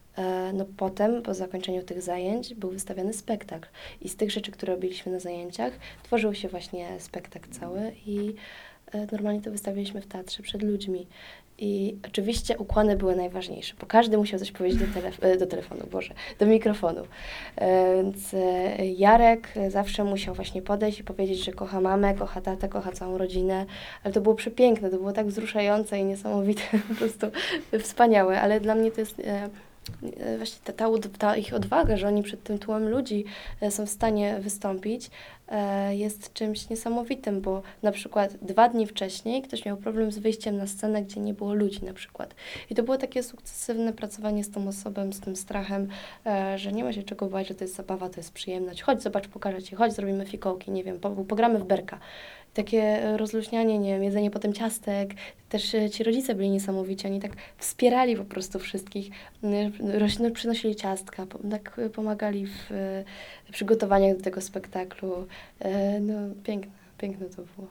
no potem, po zakończeniu tych zajęć, był wystawiany spektakl. I z tych rzeczy, które robiliśmy na zajęciach, tworzył się właśnie spektakl cały i e, normalnie to wystawiliśmy w teatrze przed ludźmi. I oczywiście ukłony były najważniejsze, bo każdy musiał coś powiedzieć do, telef- e, do telefonu, Boże, do mikrofonu. E, Więc e, Jarek zawsze musiał właśnie podejść i powiedzieć, że kocha mamę, kocha tatę, kocha całą rodzinę, ale to było przepiękne, to było tak wzruszające i niesamowite, *laughs* po prostu wspaniałe, ale dla mnie to jest e, e, właśnie ta, ta, ta ich odwaga, że oni przed tym tłumem ludzi e, są w stanie wystąpić, e, jest czymś niesamowitym, bo na przykład dwa dni wcześniej ktoś miał problem z wyjściem na scenę, gdzie nie było ludzi na przykład. I to było takie sukcesywne pracowanie z tą osobą, z tym strachem, e, że nie ma się czego bać, że to jest zabawa, to jest przyjemność. Chodź, zobacz, pokażę Ci, chodź, zrobimy fikołki, nie wiem, po, pogramy w berka. Takie e, rozluźnianie, nie wiem, jedzenie potem ciastek. Też e, ci rodzice byli niesamowici, oni tak wspierali po prostu wszystkich. N- roś- no, Przynosili ciastka, tak e, pomagali w e, przygotowaniach do tego spektaklu. E, No, piękne, piękne to było.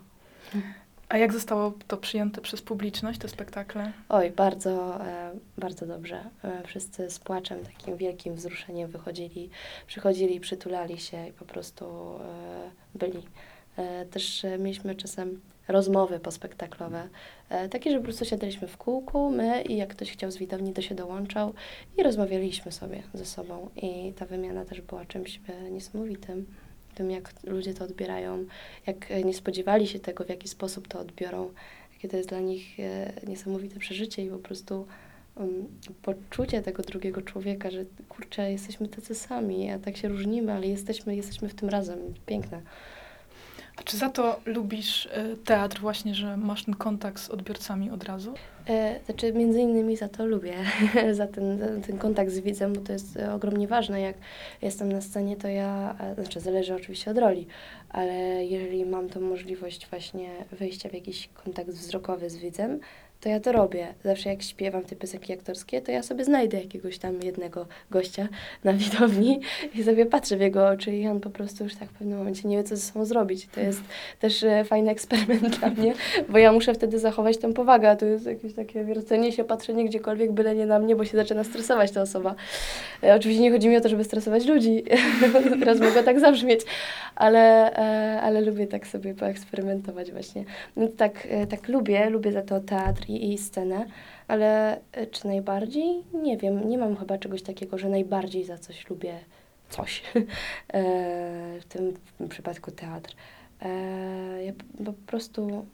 A jak zostało to przyjęte przez publiczność, te spektakle? Oj, bardzo, e, bardzo dobrze. E, Wszyscy z płaczem, takim wielkim wzruszeniem wychodzili, przychodzili, przytulali się i po prostu e, byli. E, Też e, mieliśmy czasem rozmowy pospektaklowe, e, takie, że po prostu siadaliśmy w kółku, my i jak ktoś chciał z widowni, to się dołączał i rozmawialiśmy sobie ze sobą. I ta wymiana też była czymś niesamowitym. Tym, jak ludzie to odbierają, jak nie spodziewali się tego, w jaki sposób to odbiorą jakie to jest dla nich niesamowite przeżycie i po prostu um, poczucie tego drugiego człowieka, że kurczę, jesteśmy tacy sami, a tak się różnimy, ale jesteśmy, jesteśmy w tym razem. Piękne. A czy za to lubisz y, teatr właśnie, że masz ten kontakt z odbiorcami od razu? E, znaczy, między innymi za to lubię, *laughs* za ten, za ten kontakt z widzem, bo to jest e, ogromnie ważne. Jak jestem na scenie, to ja, e, znaczy zależy oczywiście od roli, ale jeżeli mam tą możliwość właśnie wejścia w jakiś kontakt wzrokowy z widzem, to ja to robię. Zawsze jak śpiewam te piosenki aktorskie, to ja sobie znajdę jakiegoś tam jednego gościa na widowni i sobie patrzę w jego oczy i on po prostu już tak w pewnym momencie nie wie, co ze sobą zrobić. To jest też e, fajny eksperyment dla mnie, bo ja muszę wtedy zachować tę powagę, a to jest jakieś takie wiercenie się, patrzenie gdziekolwiek, byle nie na mnie, bo się zaczyna stresować ta osoba. E, oczywiście nie chodzi mi o to, żeby stresować ludzi, *laughs* teraz mogło tak zabrzmieć, ale, e, ale lubię tak sobie poeksperymentować właśnie. Więc tak, tak lubię, lubię za to teatr i, i scenę, ale e, czy najbardziej? Nie wiem, nie mam chyba czegoś takiego, że najbardziej za coś lubię coś, *laughs* e, w tym przypadku teatr. E, ja po, prostu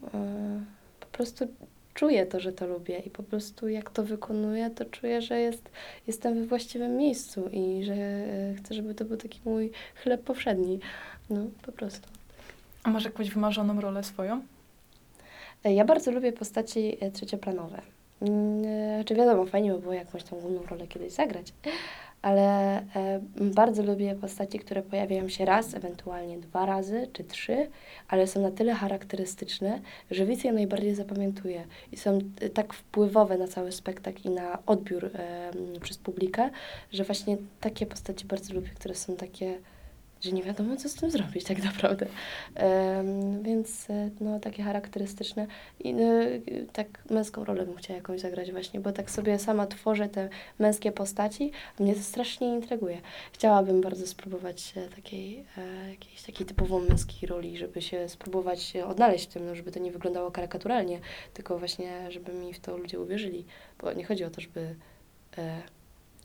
po prostu czuję to, że to lubię i po prostu jak to wykonuję, to czuję, że jest, jestem we właściwym miejscu i że chcę, żeby to był taki mój chleb powszedni. No, po prostu. A masz jakąś wymarzoną rolę swoją? E, Ja bardzo lubię postaci e, trzecioplanowe. Mm, e, Czy wiadomo, fajnie by było jakąś tą główną rolę kiedyś zagrać, ale bardzo lubię postaci, które pojawiają się raz, ewentualnie dwa razy czy trzy, ale są na tyle charakterystyczne, że widz je najbardziej zapamiętuje i są tak wpływowe na cały spektakl i na odbiór przez publikę, że właśnie takie postaci bardzo lubię, które są takie że nie wiadomo, co z tym zrobić tak naprawdę. Em, więc e, no, takie charakterystyczne. I e, tak męską rolę bym chciała jakąś zagrać właśnie, bo tak sobie sama tworzę te męskie postaci, a mnie to strasznie intryguje. Chciałabym bardzo spróbować e, takiej, e, jakiejś takiej typowo męskiej roli, żeby się spróbować odnaleźć w tym, no, żeby to nie wyglądało karykaturalnie, tylko właśnie, żeby mi w to ludzie uwierzyli. Bo nie chodzi o to, żeby e,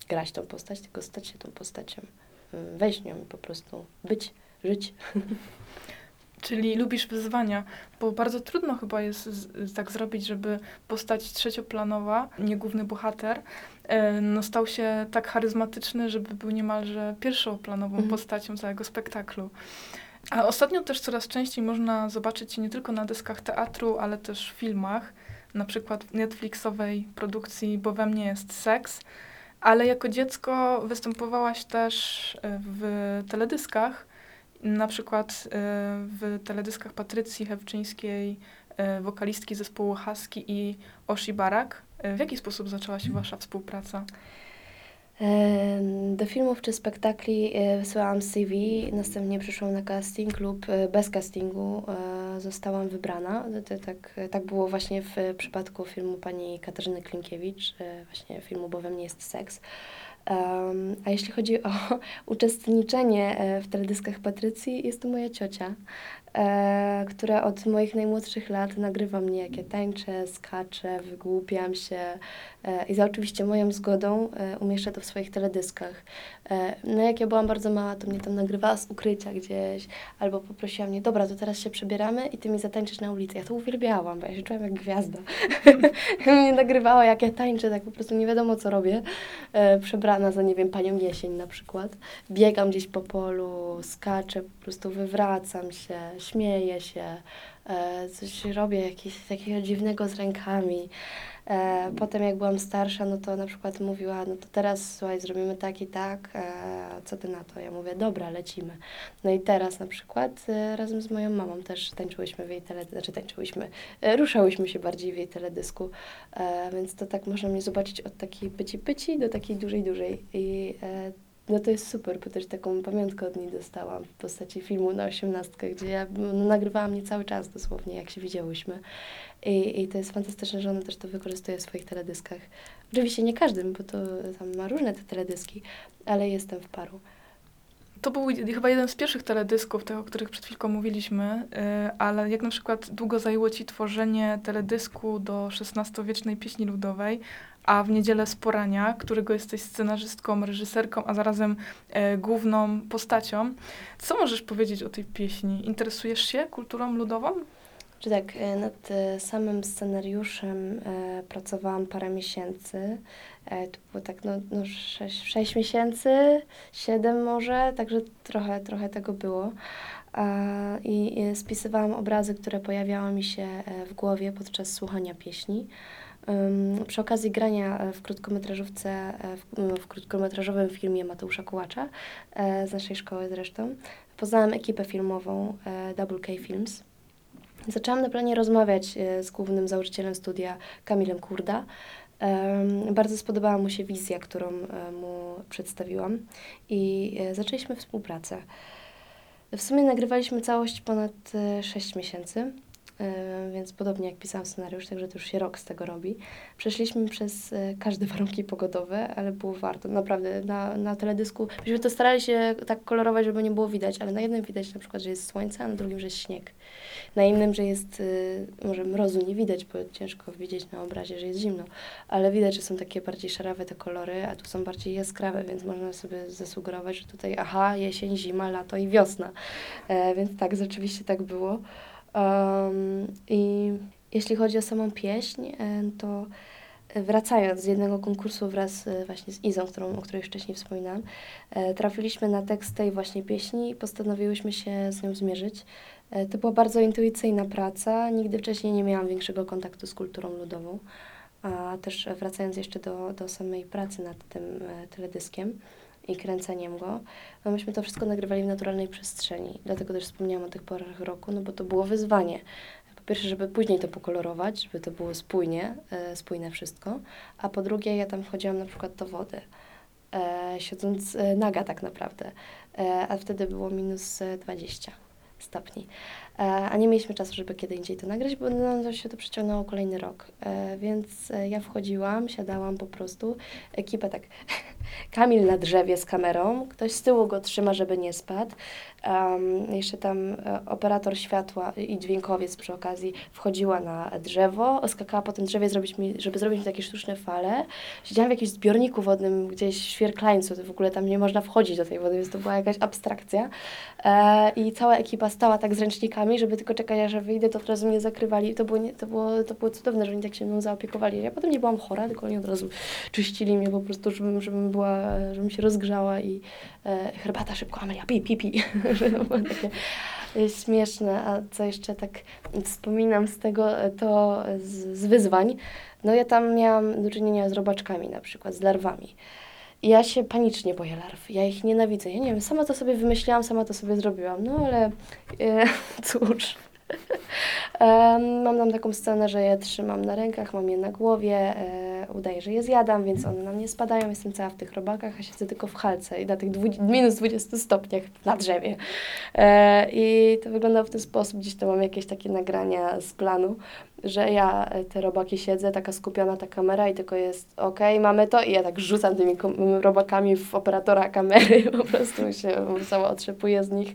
grać tą postać, tylko stać się tą postacią wejść nią i po prostu być, żyć. *laughs* Czyli lubisz wyzwania, bo bardzo trudno chyba jest tak zrobić, żeby postać trzecioplanowa, nie główny bohater, e, no stał się tak charyzmatyczny, żeby był niemalże pierwszoplanową Mhm. postacią całego spektaklu. A ostatnio też coraz częściej można zobaczyć nie tylko na deskach teatru, ale też w filmach, na przykład w Netflixowej produkcji Bo we mnie jest seks, ale jako dziecko występowałaś też e, w teledyskach, na przykład e, w teledyskach Patrycji Hewczyńskiej e, wokalistki zespołu Husky i Oshi Barak. W jaki sposób zaczęła się wasza współpraca? Do filmów czy spektakli e, wysyłałam CV, następnie przyszłam na casting lub e, bez castingu e, zostałam wybrana. Tak, tak było właśnie w przypadku filmu pani Katarzyny Klinkiewicz, właśnie filmu Bo we mnie jest seks. A jeśli chodzi o *laughs* uczestniczenie e, w teledyskach Patrycji, jest to moja ciocia, e, która od moich najmłodszych lat nagrywa mnie, jak ja tańczę, skaczę, wygłupiam się e, i za oczywiście moją zgodą umieszcza to w swoich teledyskach. No jak ja byłam bardzo mała, to mnie tam nagrywała z ukrycia gdzieś, albo poprosiła mnie, dobra, to teraz się przebieramy i ty mi zatańczysz na ulicy. Ja to uwielbiałam, bo ja się czułam jak gwiazda. *laughs* mnie nagrywała, jak ja tańczę, tak po prostu nie wiadomo, co robię. E, przebrana za, nie wiem, panią jesień na przykład. Biegam gdzieś po polu, skaczę, po prostu wywracam się, śmieję się, e, coś robię jakieś takiego dziwnego z rękami. E, potem jak byłam starsza, no to na przykład mówiła, no to teraz słuchaj, zrobimy tak i tak, e, co ty na to? Ja mówię, dobra, lecimy. No i teraz na przykład e, razem z moją mamą też tańczyłyśmy w jej teledysku, znaczy tańczyłyśmy, e, ruszałyśmy się bardziej w jej teledysku, e, więc to tak można mnie zobaczyć od takiej pyci pyci do takiej dużej, dużej i e, no to jest super, bo też taką pamiątkę od niej dostałam w postaci filmu na osiemnastkę, gdzie ja no, nagrywała mnie cały czas dosłownie, jak się widziałyśmy. I, I to jest fantastyczne, że ona też to wykorzystuje w swoich teledyskach. Oczywiście nie każdym, bo to tam ma różne te teledyski, ale jestem w paru. To był chyba jeden z pierwszych teledysków, tych, o których przed chwilką mówiliśmy, y, ale jak na przykład długo zajęło ci tworzenie teledysku do XVI-wiecznej pieśni ludowej, a w Niedzielę z Porania, którego jesteś scenarzystką, reżyserką, a zarazem e, główną postacią. Co możesz powiedzieć o tej pieśni? Interesujesz się kulturą ludową? Czy tak, e, nad e, samym scenariuszem e, pracowałam parę miesięcy. E, to było tak, no, no sześć, sześć miesięcy, siedem może, także trochę, trochę tego było. E, I spisywałam obrazy, które pojawiały mi się e, w głowie podczas słuchania pieśni. Przy okazji grania e, w krótkometrażówce, e, w, w krótkometrażowym filmie Mateusza Kułacza, e, z naszej szkoły zresztą, poznałam ekipę filmową Double K Films. Zaczęłam na planie rozmawiać z głównym założycielem studia, Kamilem Kurda. Bardzo spodobała mu się wizja, którą mu przedstawiłam i zaczęliśmy współpracę. W sumie nagrywaliśmy całość ponad 6 miesięcy, więc podobnie jak pisałam scenariusz, także to już się rok z tego robi. Przeszliśmy przez e, każde *laughs* warunki pogodowe, ale było warto. Naprawdę na, na teledysku, myśmy to starali się tak kolorować, żeby nie było widać, ale na jednym widać na przykład, że jest słońce, a na drugim, że jest śnieg. Na innym, że jest, y, może mrozu nie widać, bo ciężko widzieć na obrazie, że jest zimno, ale widać, że są takie bardziej szarawe te kolory, a tu są bardziej jaskrawe, więc można sobie zasugerować, że tutaj aha, jesień, zima, lato i wiosna. E, więc tak, rzeczywiście tak było. Um, I jeśli chodzi o samą pieśń, e, to wracając z jednego konkursu wraz e, właśnie z Izą, którą, o której wcześniej wspominałam, e, trafiliśmy na tekst tej właśnie pieśni i postanowiłyśmy się z nią zmierzyć. To była bardzo intuicyjna praca. Nigdy wcześniej nie miałam większego kontaktu z kulturą ludową. A też wracając jeszcze do, do samej pracy nad tym teledyskiem i kręceniem go, no myśmy to wszystko nagrywali w naturalnej przestrzeni. Dlatego też wspomniałam o tych porach roku, no bo to było wyzwanie. Po pierwsze, żeby później to pokolorować, żeby to było spójnie, e, spójne wszystko. A po drugie, ja tam wchodziłam na przykład do wody, e, siedząc e, naga tak naprawdę. A wtedy było minus e, 20 stopni. E, a nie mieliśmy czasu, żeby kiedy indziej to nagrać, bo to się to przeciągnęło kolejny rok. E, więc e, ja wchodziłam, siadałam po prostu, ekipę tak, *laughs* Kamil na drzewie z kamerą, ktoś z tyłu go trzyma, żeby nie spadł. Um, jeszcze tam operator światła i dźwiękowiec przy okazji wchodziła na drzewo, skakała po tym drzewie, zrobić mi, żeby zrobić mi takie sztuczne fale. Siedziałam w jakimś zbiorniku wodnym gdzieś w Świerklańcu, to w ogóle tam nie można wchodzić do tej wody, więc to była jakaś abstrakcja. E, I cała ekipa stała tak z ręcznikami, żeby tylko czekać, aż wyjdę, to od razu mnie zakrywali. To było, nie, to, było, to było cudowne, że oni tak się mną zaopiekowali. Ja potem nie byłam chora, tylko oni od razu czyścili mnie po prostu, żebym, żebym była, żebym się rozgrzała i e, herbata szybko, Amelia, pi, pi, pi. że *laughs* to było takie śmieszne. A co jeszcze tak wspominam z tego, e, to z, z wyzwań, no ja tam miałam do czynienia z robaczkami na przykład, z larwami. Ja się panicznie boję larw. Ja ich nienawidzę. Ja nie wiem, sama to sobie wymyśliłam, sama to sobie zrobiłam. No ale e, *laughs* cóż, mam tam taką scenę, że je trzymam na rękach, mam je na głowie, e, udaję, że je zjadam, więc one na mnie spadają, jestem cała w tych robakach, a siedzę tylko w halce i na tych minus 20 stopniach na drzewie. E, I to wygląda w ten sposób, gdzieś tam mam jakieś takie nagrania z planu, że ja e, te robaki siedzę, taka skupiona ta kamera i tylko jest okej, mamy to i ja tak rzucam tymi robakami w operatora kamery, *laughs* po prostu się cała otrzepuję z nich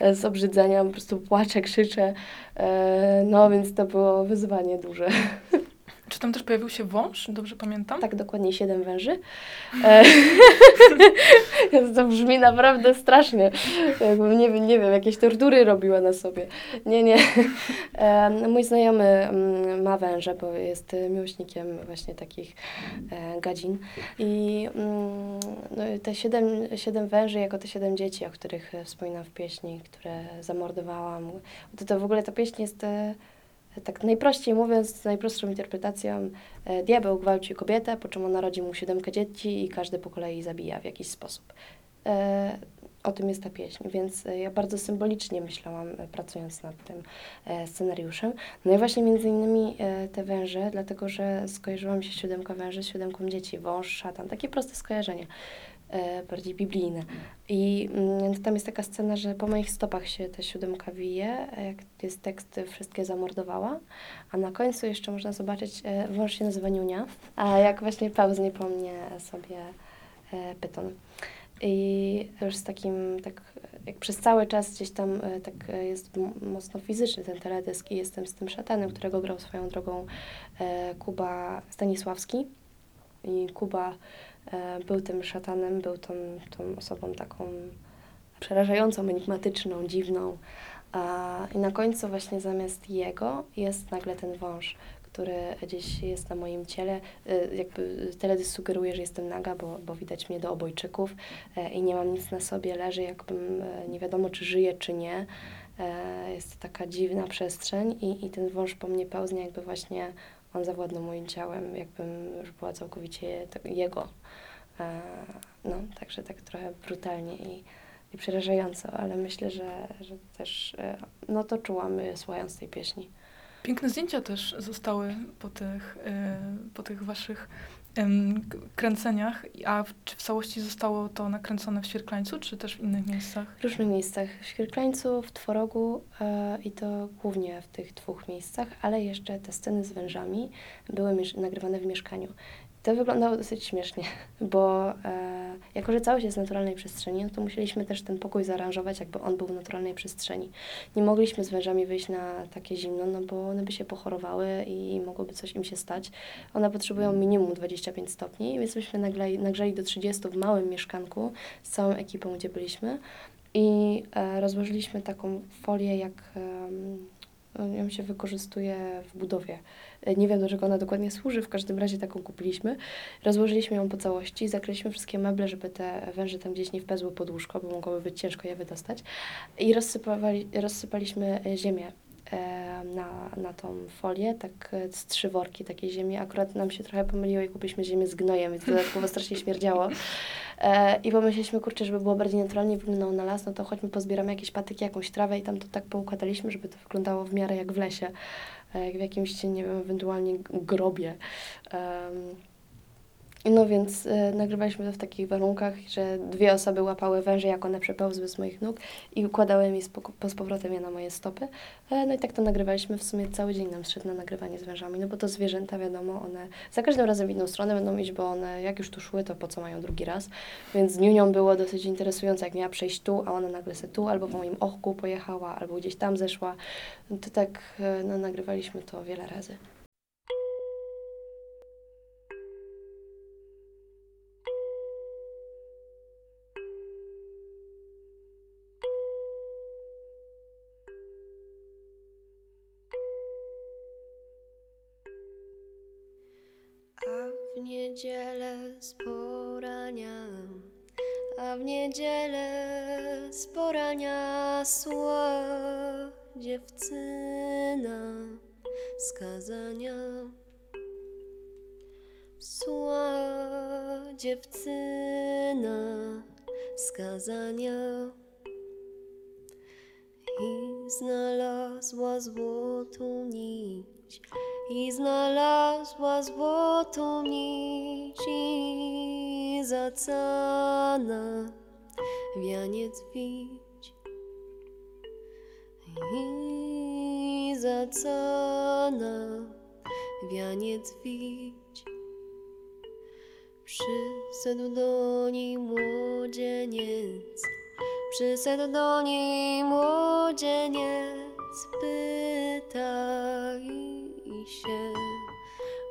e, z obrzydzenia, po prostu płaczę, krzyczę, e, no więc to było wyzwanie duże. *laughs* Czy tam też pojawił się wąż? Dobrze pamiętam? Tak dokładnie siedem węży. *laughs* E, *laughs* to brzmi naprawdę strasznie. Jakbym, nie, wiem, nie wiem, jakieś tortury robiła na sobie. Nie, nie. *laughs* E, mój znajomy mm, ma węże, bo jest miłośnikiem właśnie takich e, gadzin. I mm, no, te siedem, siedem węży, jako te siedem dzieci, o których wspominam w pieśni, które zamordowałam. To, to w ogóle ta pieśń jest... Tak najprościej mówiąc, najprostszą interpretacją, e, diabeł gwałci kobietę, po czym ona rodzi mu siódemkę dzieci i każdy po kolei zabija w jakiś sposób. E, o tym jest ta pieśń, więc e, ja bardzo symbolicznie myślałam, pracując nad tym scenariuszem. No i właśnie między innymi te węże, dlatego że skojarzyłam się siódemka węży z siódemką dzieci, wąż, szatan, takie proste skojarzenie, bardziej biblijne. I mm, tam jest taka scena, że po moich stopach się ta siódemka wije, e, jak jest tekst Wszystkie zamordowała, a na końcu jeszcze można zobaczyć, e, wąż się nazywa Niunia, a jak właśnie pełznie po mnie sobie e, pyton. I już z takim, tak jak przez cały czas gdzieś tam e, tak e, jest mocno fizyczny ten teledysk i jestem z tym szatanem, którego grał swoją drogą e, Kuba Stanisławski. I Kuba e, był tym szatanem, był tą, tą osobą taką przerażającą, enigmatyczną, dziwną. I na końcu właśnie zamiast jego jest nagle ten wąż, który gdzieś jest na moim ciele. Y, Jakby teledysk sugeruje, że jestem naga, bo, bo widać mnie do obojczyków e, i nie mam nic na sobie, leży jakbym e, nie wiadomo, czy żyję, czy nie. E, Jest to taka dziwna przestrzeń i, i ten wąż po mnie pełznie, jakby właśnie on zawładnął moim ciałem, jakbym już była całkowicie to- jego. E, No, także tak trochę brutalnie i, i przerażająco, ale myślę, że, że też e, no to czułam e, słuchając tej pieśni. Piękne zdjęcia też zostały po tych, po tych waszych kręceniach. A czy w całości zostało to nakręcone w Świerklańcu, czy też w innych miejscach? W różnych miejscach, w Świerklańcu, w Tworogu e, i to głównie w tych dwóch miejscach, ale jeszcze te sceny z wężami były nagrywane w mieszkaniu. To wyglądało dosyć śmiesznie, *laughs* bo e, jako, że całość jest w naturalnej przestrzeni, no to musieliśmy też ten pokój zaaranżować, jakby on był w naturalnej przestrzeni. Nie mogliśmy z wężami wyjść na takie zimno, no bo one by się pochorowały i mogłoby coś im się stać. One potrzebują minimum 25 stopni, więc myśmy nagrzeli do 30 w małym mieszkanku z całą ekipą, gdzie byliśmy. I e, rozłożyliśmy taką folię, jak em, ją się wykorzystuje w budowie. E, Nie wiem, do czego ona dokładnie służy, w każdym razie taką kupiliśmy. Rozłożyliśmy ją po całości, zakryliśmy wszystkie meble, żeby te węże tam gdzieś nie wpezły pod łóżko, bo mogłoby być ciężko je wydostać. I rozsypali, rozsypaliśmy e, ziemię e, na, na tą folię, tak e, z trzy worki takiej ziemi. Akurat nam się trochę pomyliło i kupiliśmy ziemię z gnojem, więc dodatkowo strasznie śmierdziało. E, I pomyśleliśmy, kurczę, żeby było bardziej naturalnie wyglądało na las, no to chodźmy pozbieramy jakieś patyki, jakąś trawę i tam to tak poukładaliśmy, żeby to wyglądało w miarę jak w lesie, e, jak w jakimś, nie wiem, ewentualnie grobie. No więc e, nagrywaliśmy to w takich warunkach, że dwie osoby łapały węże, jak one przepełzły z moich nóg i układałem je z, po- z powrotem je na moje stopy. E, no i tak to nagrywaliśmy. W sumie cały dzień nam szedł na nagrywanie z wężami, no bo to zwierzęta, wiadomo, one za każdym razem w inną stronę będą iść, bo one jak już tu szły, to po co mają drugi raz. Więc z Niunią było dosyć interesujące, jak miała przejść tu, a ona nagle se tu, albo w moim ochku pojechała, albo gdzieś tam zeszła. To tak e, no, nagrywaliśmy to wiele razy. Niedzielę z porania, a w niedzielę z porania sła dziewczyna skazania. Sła dziewczyna skazania. I znalazła złotą i znalazła złotą nić, i zacana wianiec wić. I zacana wianiec wić. Przyszedł do niej młodzieniec, przyszedł do niej młodzieniec, i się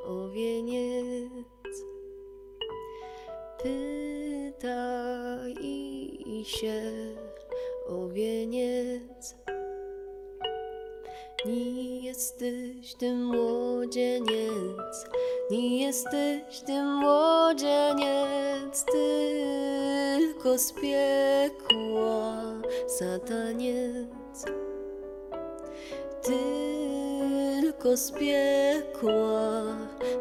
o wieniec. Pyta i się o wieniec. Nie jesteś ty młodzieniec, nie jesteś ty młodzieniec, tylko z piekła sataniec. Tylko z piekła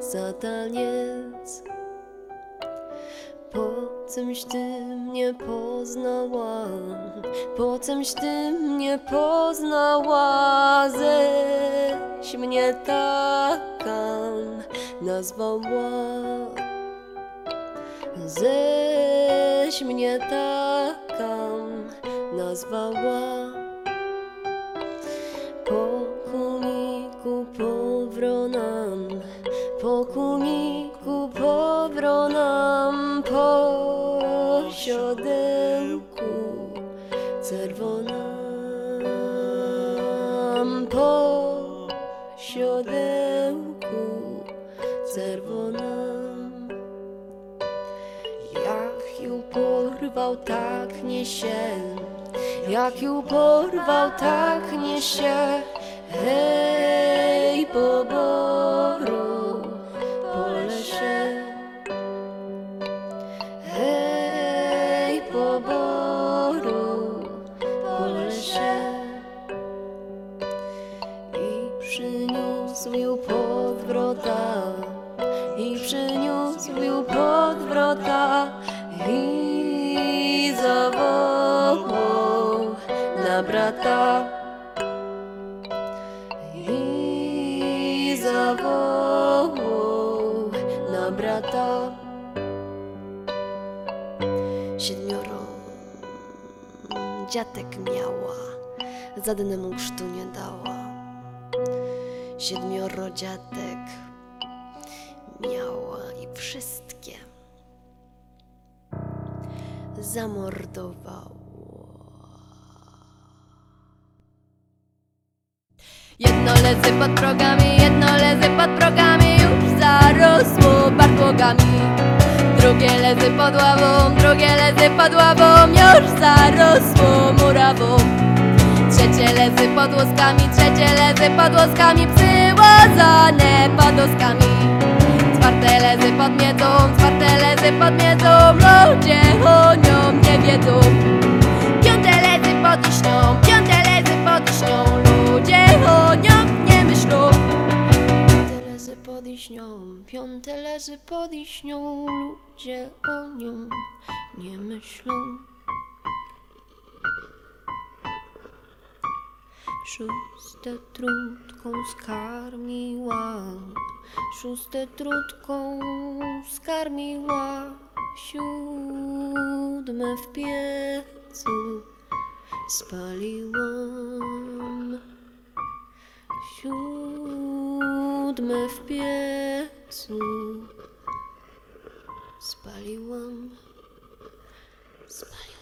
sataniec. Po cemś ty mnie poznała, po cemś ty mnie poznała, ześ mnie taka nazwała. Ześ mnie taka nazwała. Porwał, tak niesie. Jak ją porwał, tak niesie. Hej, poboru, zawołał na brata. Siedmioro dziatek miała, żadnemu chrztu nie dała. Siedmioro dziatek miała i wszystkie zamordowało. Jedno lezy pod progami, bartłogami. Drugie lezy pod ławą, drugie lezy pod ławą, już zarosło murawą. Trzecie lezy pod łoskami, trzecie lezy pod łoskami, przyłazane padoskami. Czwarte lezy pod miedzą, czwarte lezy pod miedzą, ludzie o nią nie wiedzą. Piąte lezy pod liśnią, piąte lezy pod liśnią, ludzie o nią nie myślą. Piąte lezy pod liśnią, piąte lezy pod liśnią, ludzie o nią nie myślą. Szóste trutką skarmiła, szóste trutką skarmiła, siódme w piecu spaliłam. Siódme w piecu spaliłam. Spaliłam.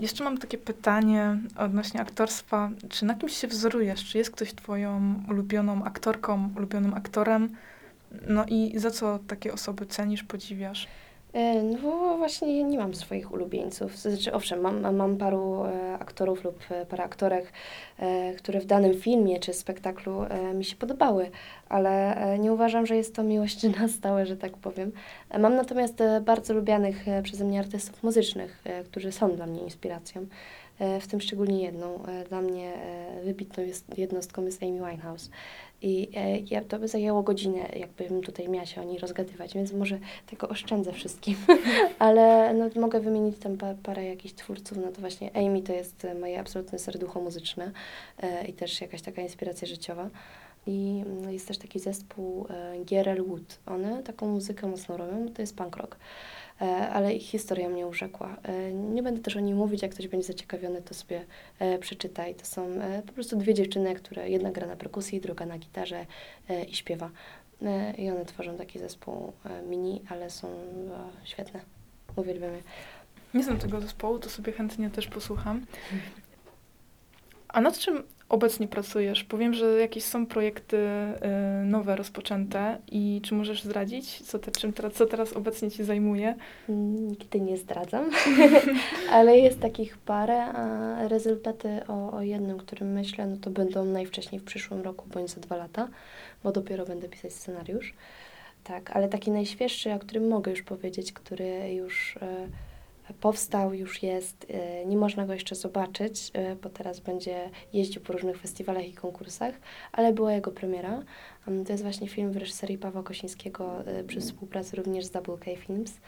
Jeszcze mam takie pytanie odnośnie aktorstwa. Czy na kimś się wzorujesz? Czy jest ktoś twoją ulubioną aktorką, ulubionym aktorem? No i za co takie osoby cenisz, podziwiasz? E, No właśnie nie mam swoich ulubieńców. Znaczy, owszem, mam, mam- paru e, aktorów lub e, parę aktorek, które w danym filmie czy spektaklu mi się podobały, ale nie uważam, że jest to miłość na stałe, że tak powiem. Mam natomiast bardzo lubianych przeze mnie artystów muzycznych, którzy są dla mnie inspiracją. E, W tym szczególnie jedną. E, Dla mnie e, wybitną jest, jednostką jest Amy Winehouse. I ja, to by zajęło godzinę, jakbym tutaj miała się o niej rozgadywać, więc może tego oszczędzę wszystkim. *laughs* Ale no, mogę wymienić tam pa, parę jakichś twórców. No to właśnie Amy to jest moje absolutne serducho muzyczne i też jakaś taka inspiracja życiowa. I mm, jest też taki zespół e, Wood. One taką muzykę mocno robią, to jest punk rock. E, ale ich historia mnie urzekła. E, nie będę też o niej mówić, jak ktoś będzie zaciekawiony, to sobie e, przeczytaj. To są po prostu dwie dziewczyny, które jedna gra na perkusji, druga na gitarze i śpiewa. I one tworzą taki zespół mini, ale są świetne. Uwielbiam je. Nie znam tego zespołu, to sobie chętnie też posłucham. A nad czym obecnie pracujesz? Powiem, że jakieś są projekty y, nowe rozpoczęte i czy możesz zdradzić, co, te, czym teraz, co teraz obecnie Ci zajmuje? Mm, Nigdy nie zdradzam, *laughs* *laughs* ale jest takich parę, a rezultaty o, o jednym, którym myślę, no to będą najwcześniej w przyszłym roku bądź za dwa lata, bo dopiero będę pisać scenariusz. Tak, ale taki najświeższy, o którym mogę już powiedzieć, który już e, powstał, już jest, e, nie można go jeszcze zobaczyć, e, bo teraz będzie jeździł po różnych festiwalach i konkursach, ale była jego premiera. Um, To jest właśnie film w reżyserii Pawła Kosińskiego e, przy współpracy również z Double K Films.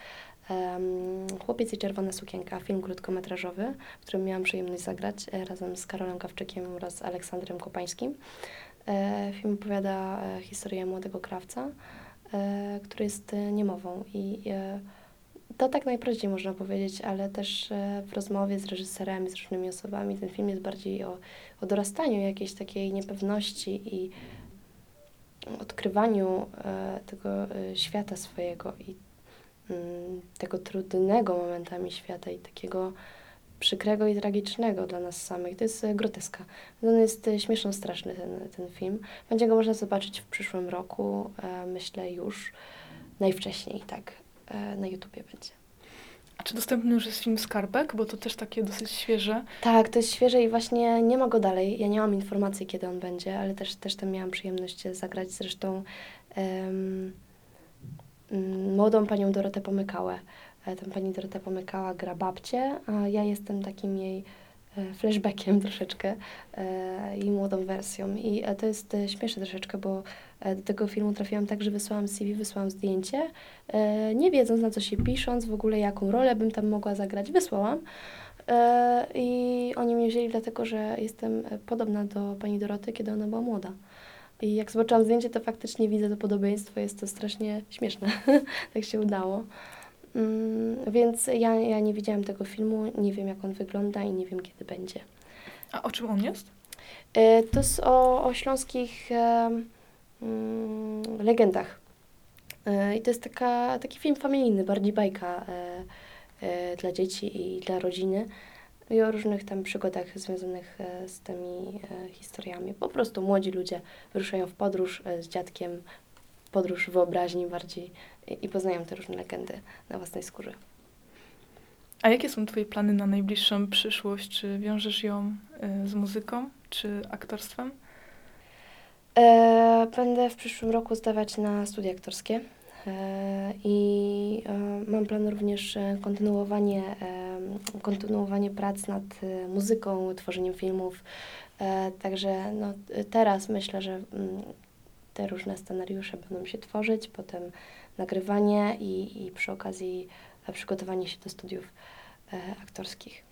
Chłopiec i czerwona sukienka, film krótkometrażowy, w którym miałam przyjemność zagrać e, razem z Karolem Kawczykiem oraz Aleksandrem Kopańskim. E, Film opowiada e, historię młodego krawca, który jest niemową i to tak najprościej można powiedzieć, ale też e, w rozmowie z reżyserami, z różnymi osobami ten film jest bardziej o, o dorastaniu jakiejś takiej niepewności i odkrywaniu e, tego e, świata swojego i mm, tego trudnego momentami świata i takiego przykrego i tragicznego dla nas samych. To jest groteska. On jest śmieszno straszny ten, ten film. Będzie go można zobaczyć w przyszłym roku, myślę już najwcześniej, tak, na YouTubie będzie. A czy dostępny już jest film Skarbek? Bo to też takie dosyć świeże. Tak, to jest świeże i właśnie nie ma go dalej. Ja nie mam informacji, kiedy on będzie, ale też, też tam miałam przyjemność zagrać zresztą mm, młodą panią Dorotę Pomykałę. E, Tam pani Dorota Pomykała gra babcię, a ja jestem takim jej e, flashbackiem *laughs* troszeczkę e, i młodą wersją. I e, to jest e, śmieszne troszeczkę, bo e, do tego filmu trafiłam tak, że wysłałam CV, wysłałam zdjęcie, e, nie wiedząc na co się pisząc, w ogóle jaką rolę bym tam mogła zagrać, wysłałam. E, I oni mnie wzięli dlatego, że jestem e, podobna do pani Doroty, kiedy ona była młoda. I jak zobaczyłam zdjęcie, to faktycznie widzę to podobieństwo, jest to strasznie śmieszne. *laughs* tak się udało. Mm, więc ja, ja nie widziałam tego filmu, nie wiem jak on wygląda i nie wiem kiedy będzie. A o czym on jest? E, To jest o, o śląskich e, mm, legendach. E, I to jest taka, taki film familijny, bardziej bajka e, e, dla dzieci i dla rodziny. I o różnych tam przygodach związanych z tymi historiami. Po prostu młodzi ludzie wyruszają w podróż z dziadkiem, podróż wyobraźni bardziej i, poznają te różne legendy na własnej skórze. A jakie są Twoje plany na najbliższą przyszłość? Czy wiążesz ją z muzyką, czy aktorstwem? E, będę w przyszłym roku zdawać na studia aktorskie e, i e, mam plan również e, kontynuowanie, e, kontynuowanie prac nad e, muzyką, tworzeniem filmów. E, także no, teraz myślę, że mm, te różne scenariusze będą się tworzyć, potem nagrywanie i, i przy okazji e, przygotowanie się do studiów e, aktorskich.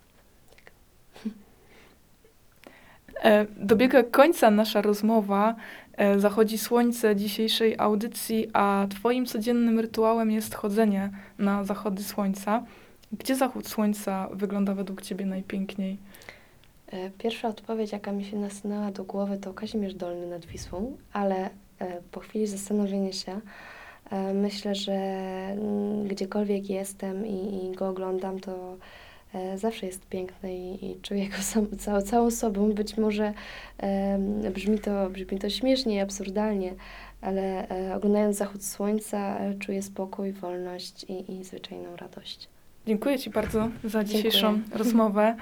E, Dobiega końca nasza rozmowa. E, Zachodzi słońce dzisiejszej audycji, a Twoim codziennym rytuałem jest chodzenie na zachody słońca. Gdzie zachód słońca wygląda według Ciebie najpiękniej? E, Pierwsza odpowiedź, jaka mi się nasunęła do głowy, to Kazimierz Dolny nad Wisłą, ale e, po chwili zastanowienia się, e, myślę, że mm, gdziekolwiek jestem i, i go oglądam, to e, zawsze jest piękny i, i czuję *laughs* go sam, całą, całą sobą. Być może em, brzmi, to, brzmi to śmiesznie i absurdalnie, ale e, oglądając zachód słońca e, czuję spokój, wolność i, i zwyczajną radość. Dziękuję Ci bardzo za dzisiejszą Dziękuję. *laughs* rozmowę.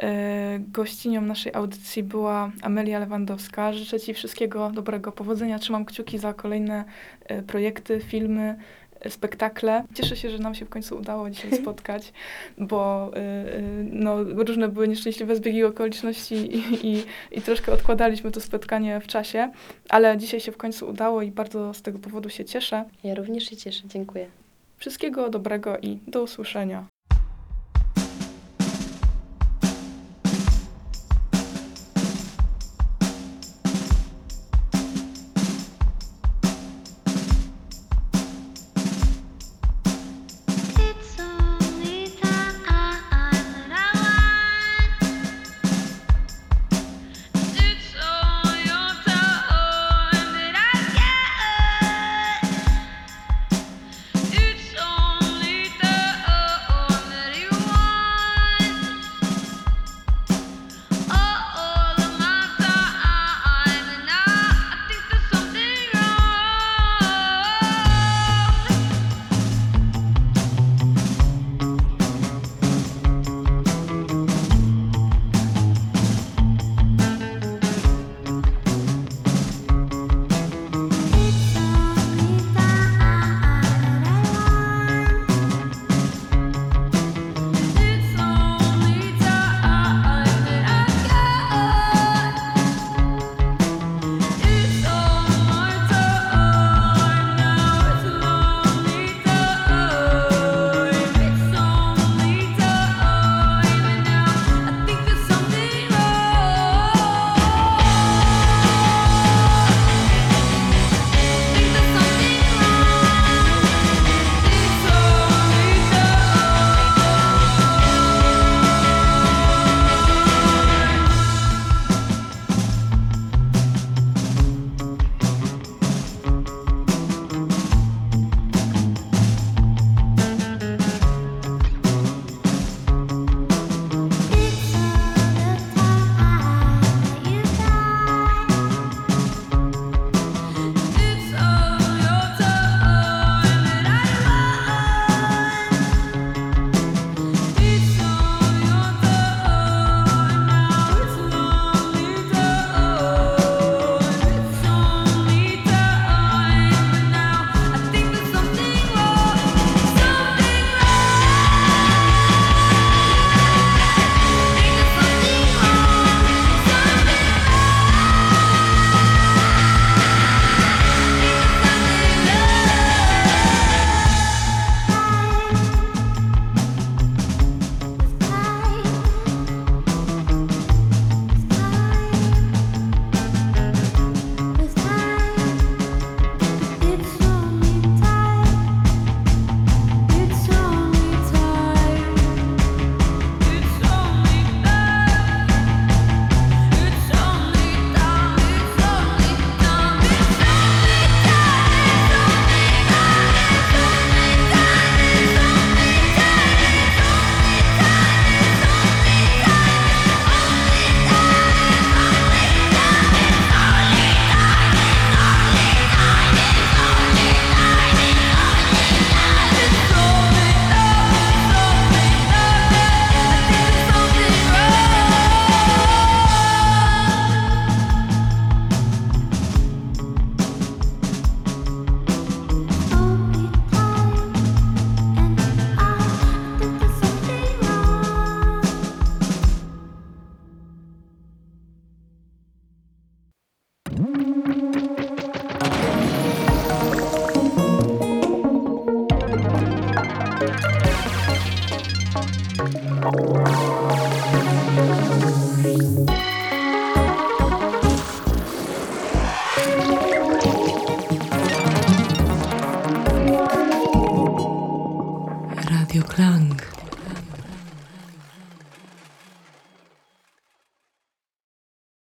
E, Gościnią naszej audycji była Amelia Lewandowska. Życzę Ci wszystkiego dobrego, powodzenia. Trzymam kciuki za kolejne e, projekty, filmy, e, spektakle. Cieszę się, że nam się w końcu udało dzisiaj *laughs* spotkać, bo e, e, no, różne były nieszczęśliwe zbiegi okoliczności i, i, i troszkę odkładaliśmy to spotkanie w czasie, ale dzisiaj się w końcu udało i bardzo z tego powodu się cieszę. Ja również się cieszę, dziękuję. Wszystkiego dobrego i do usłyszenia.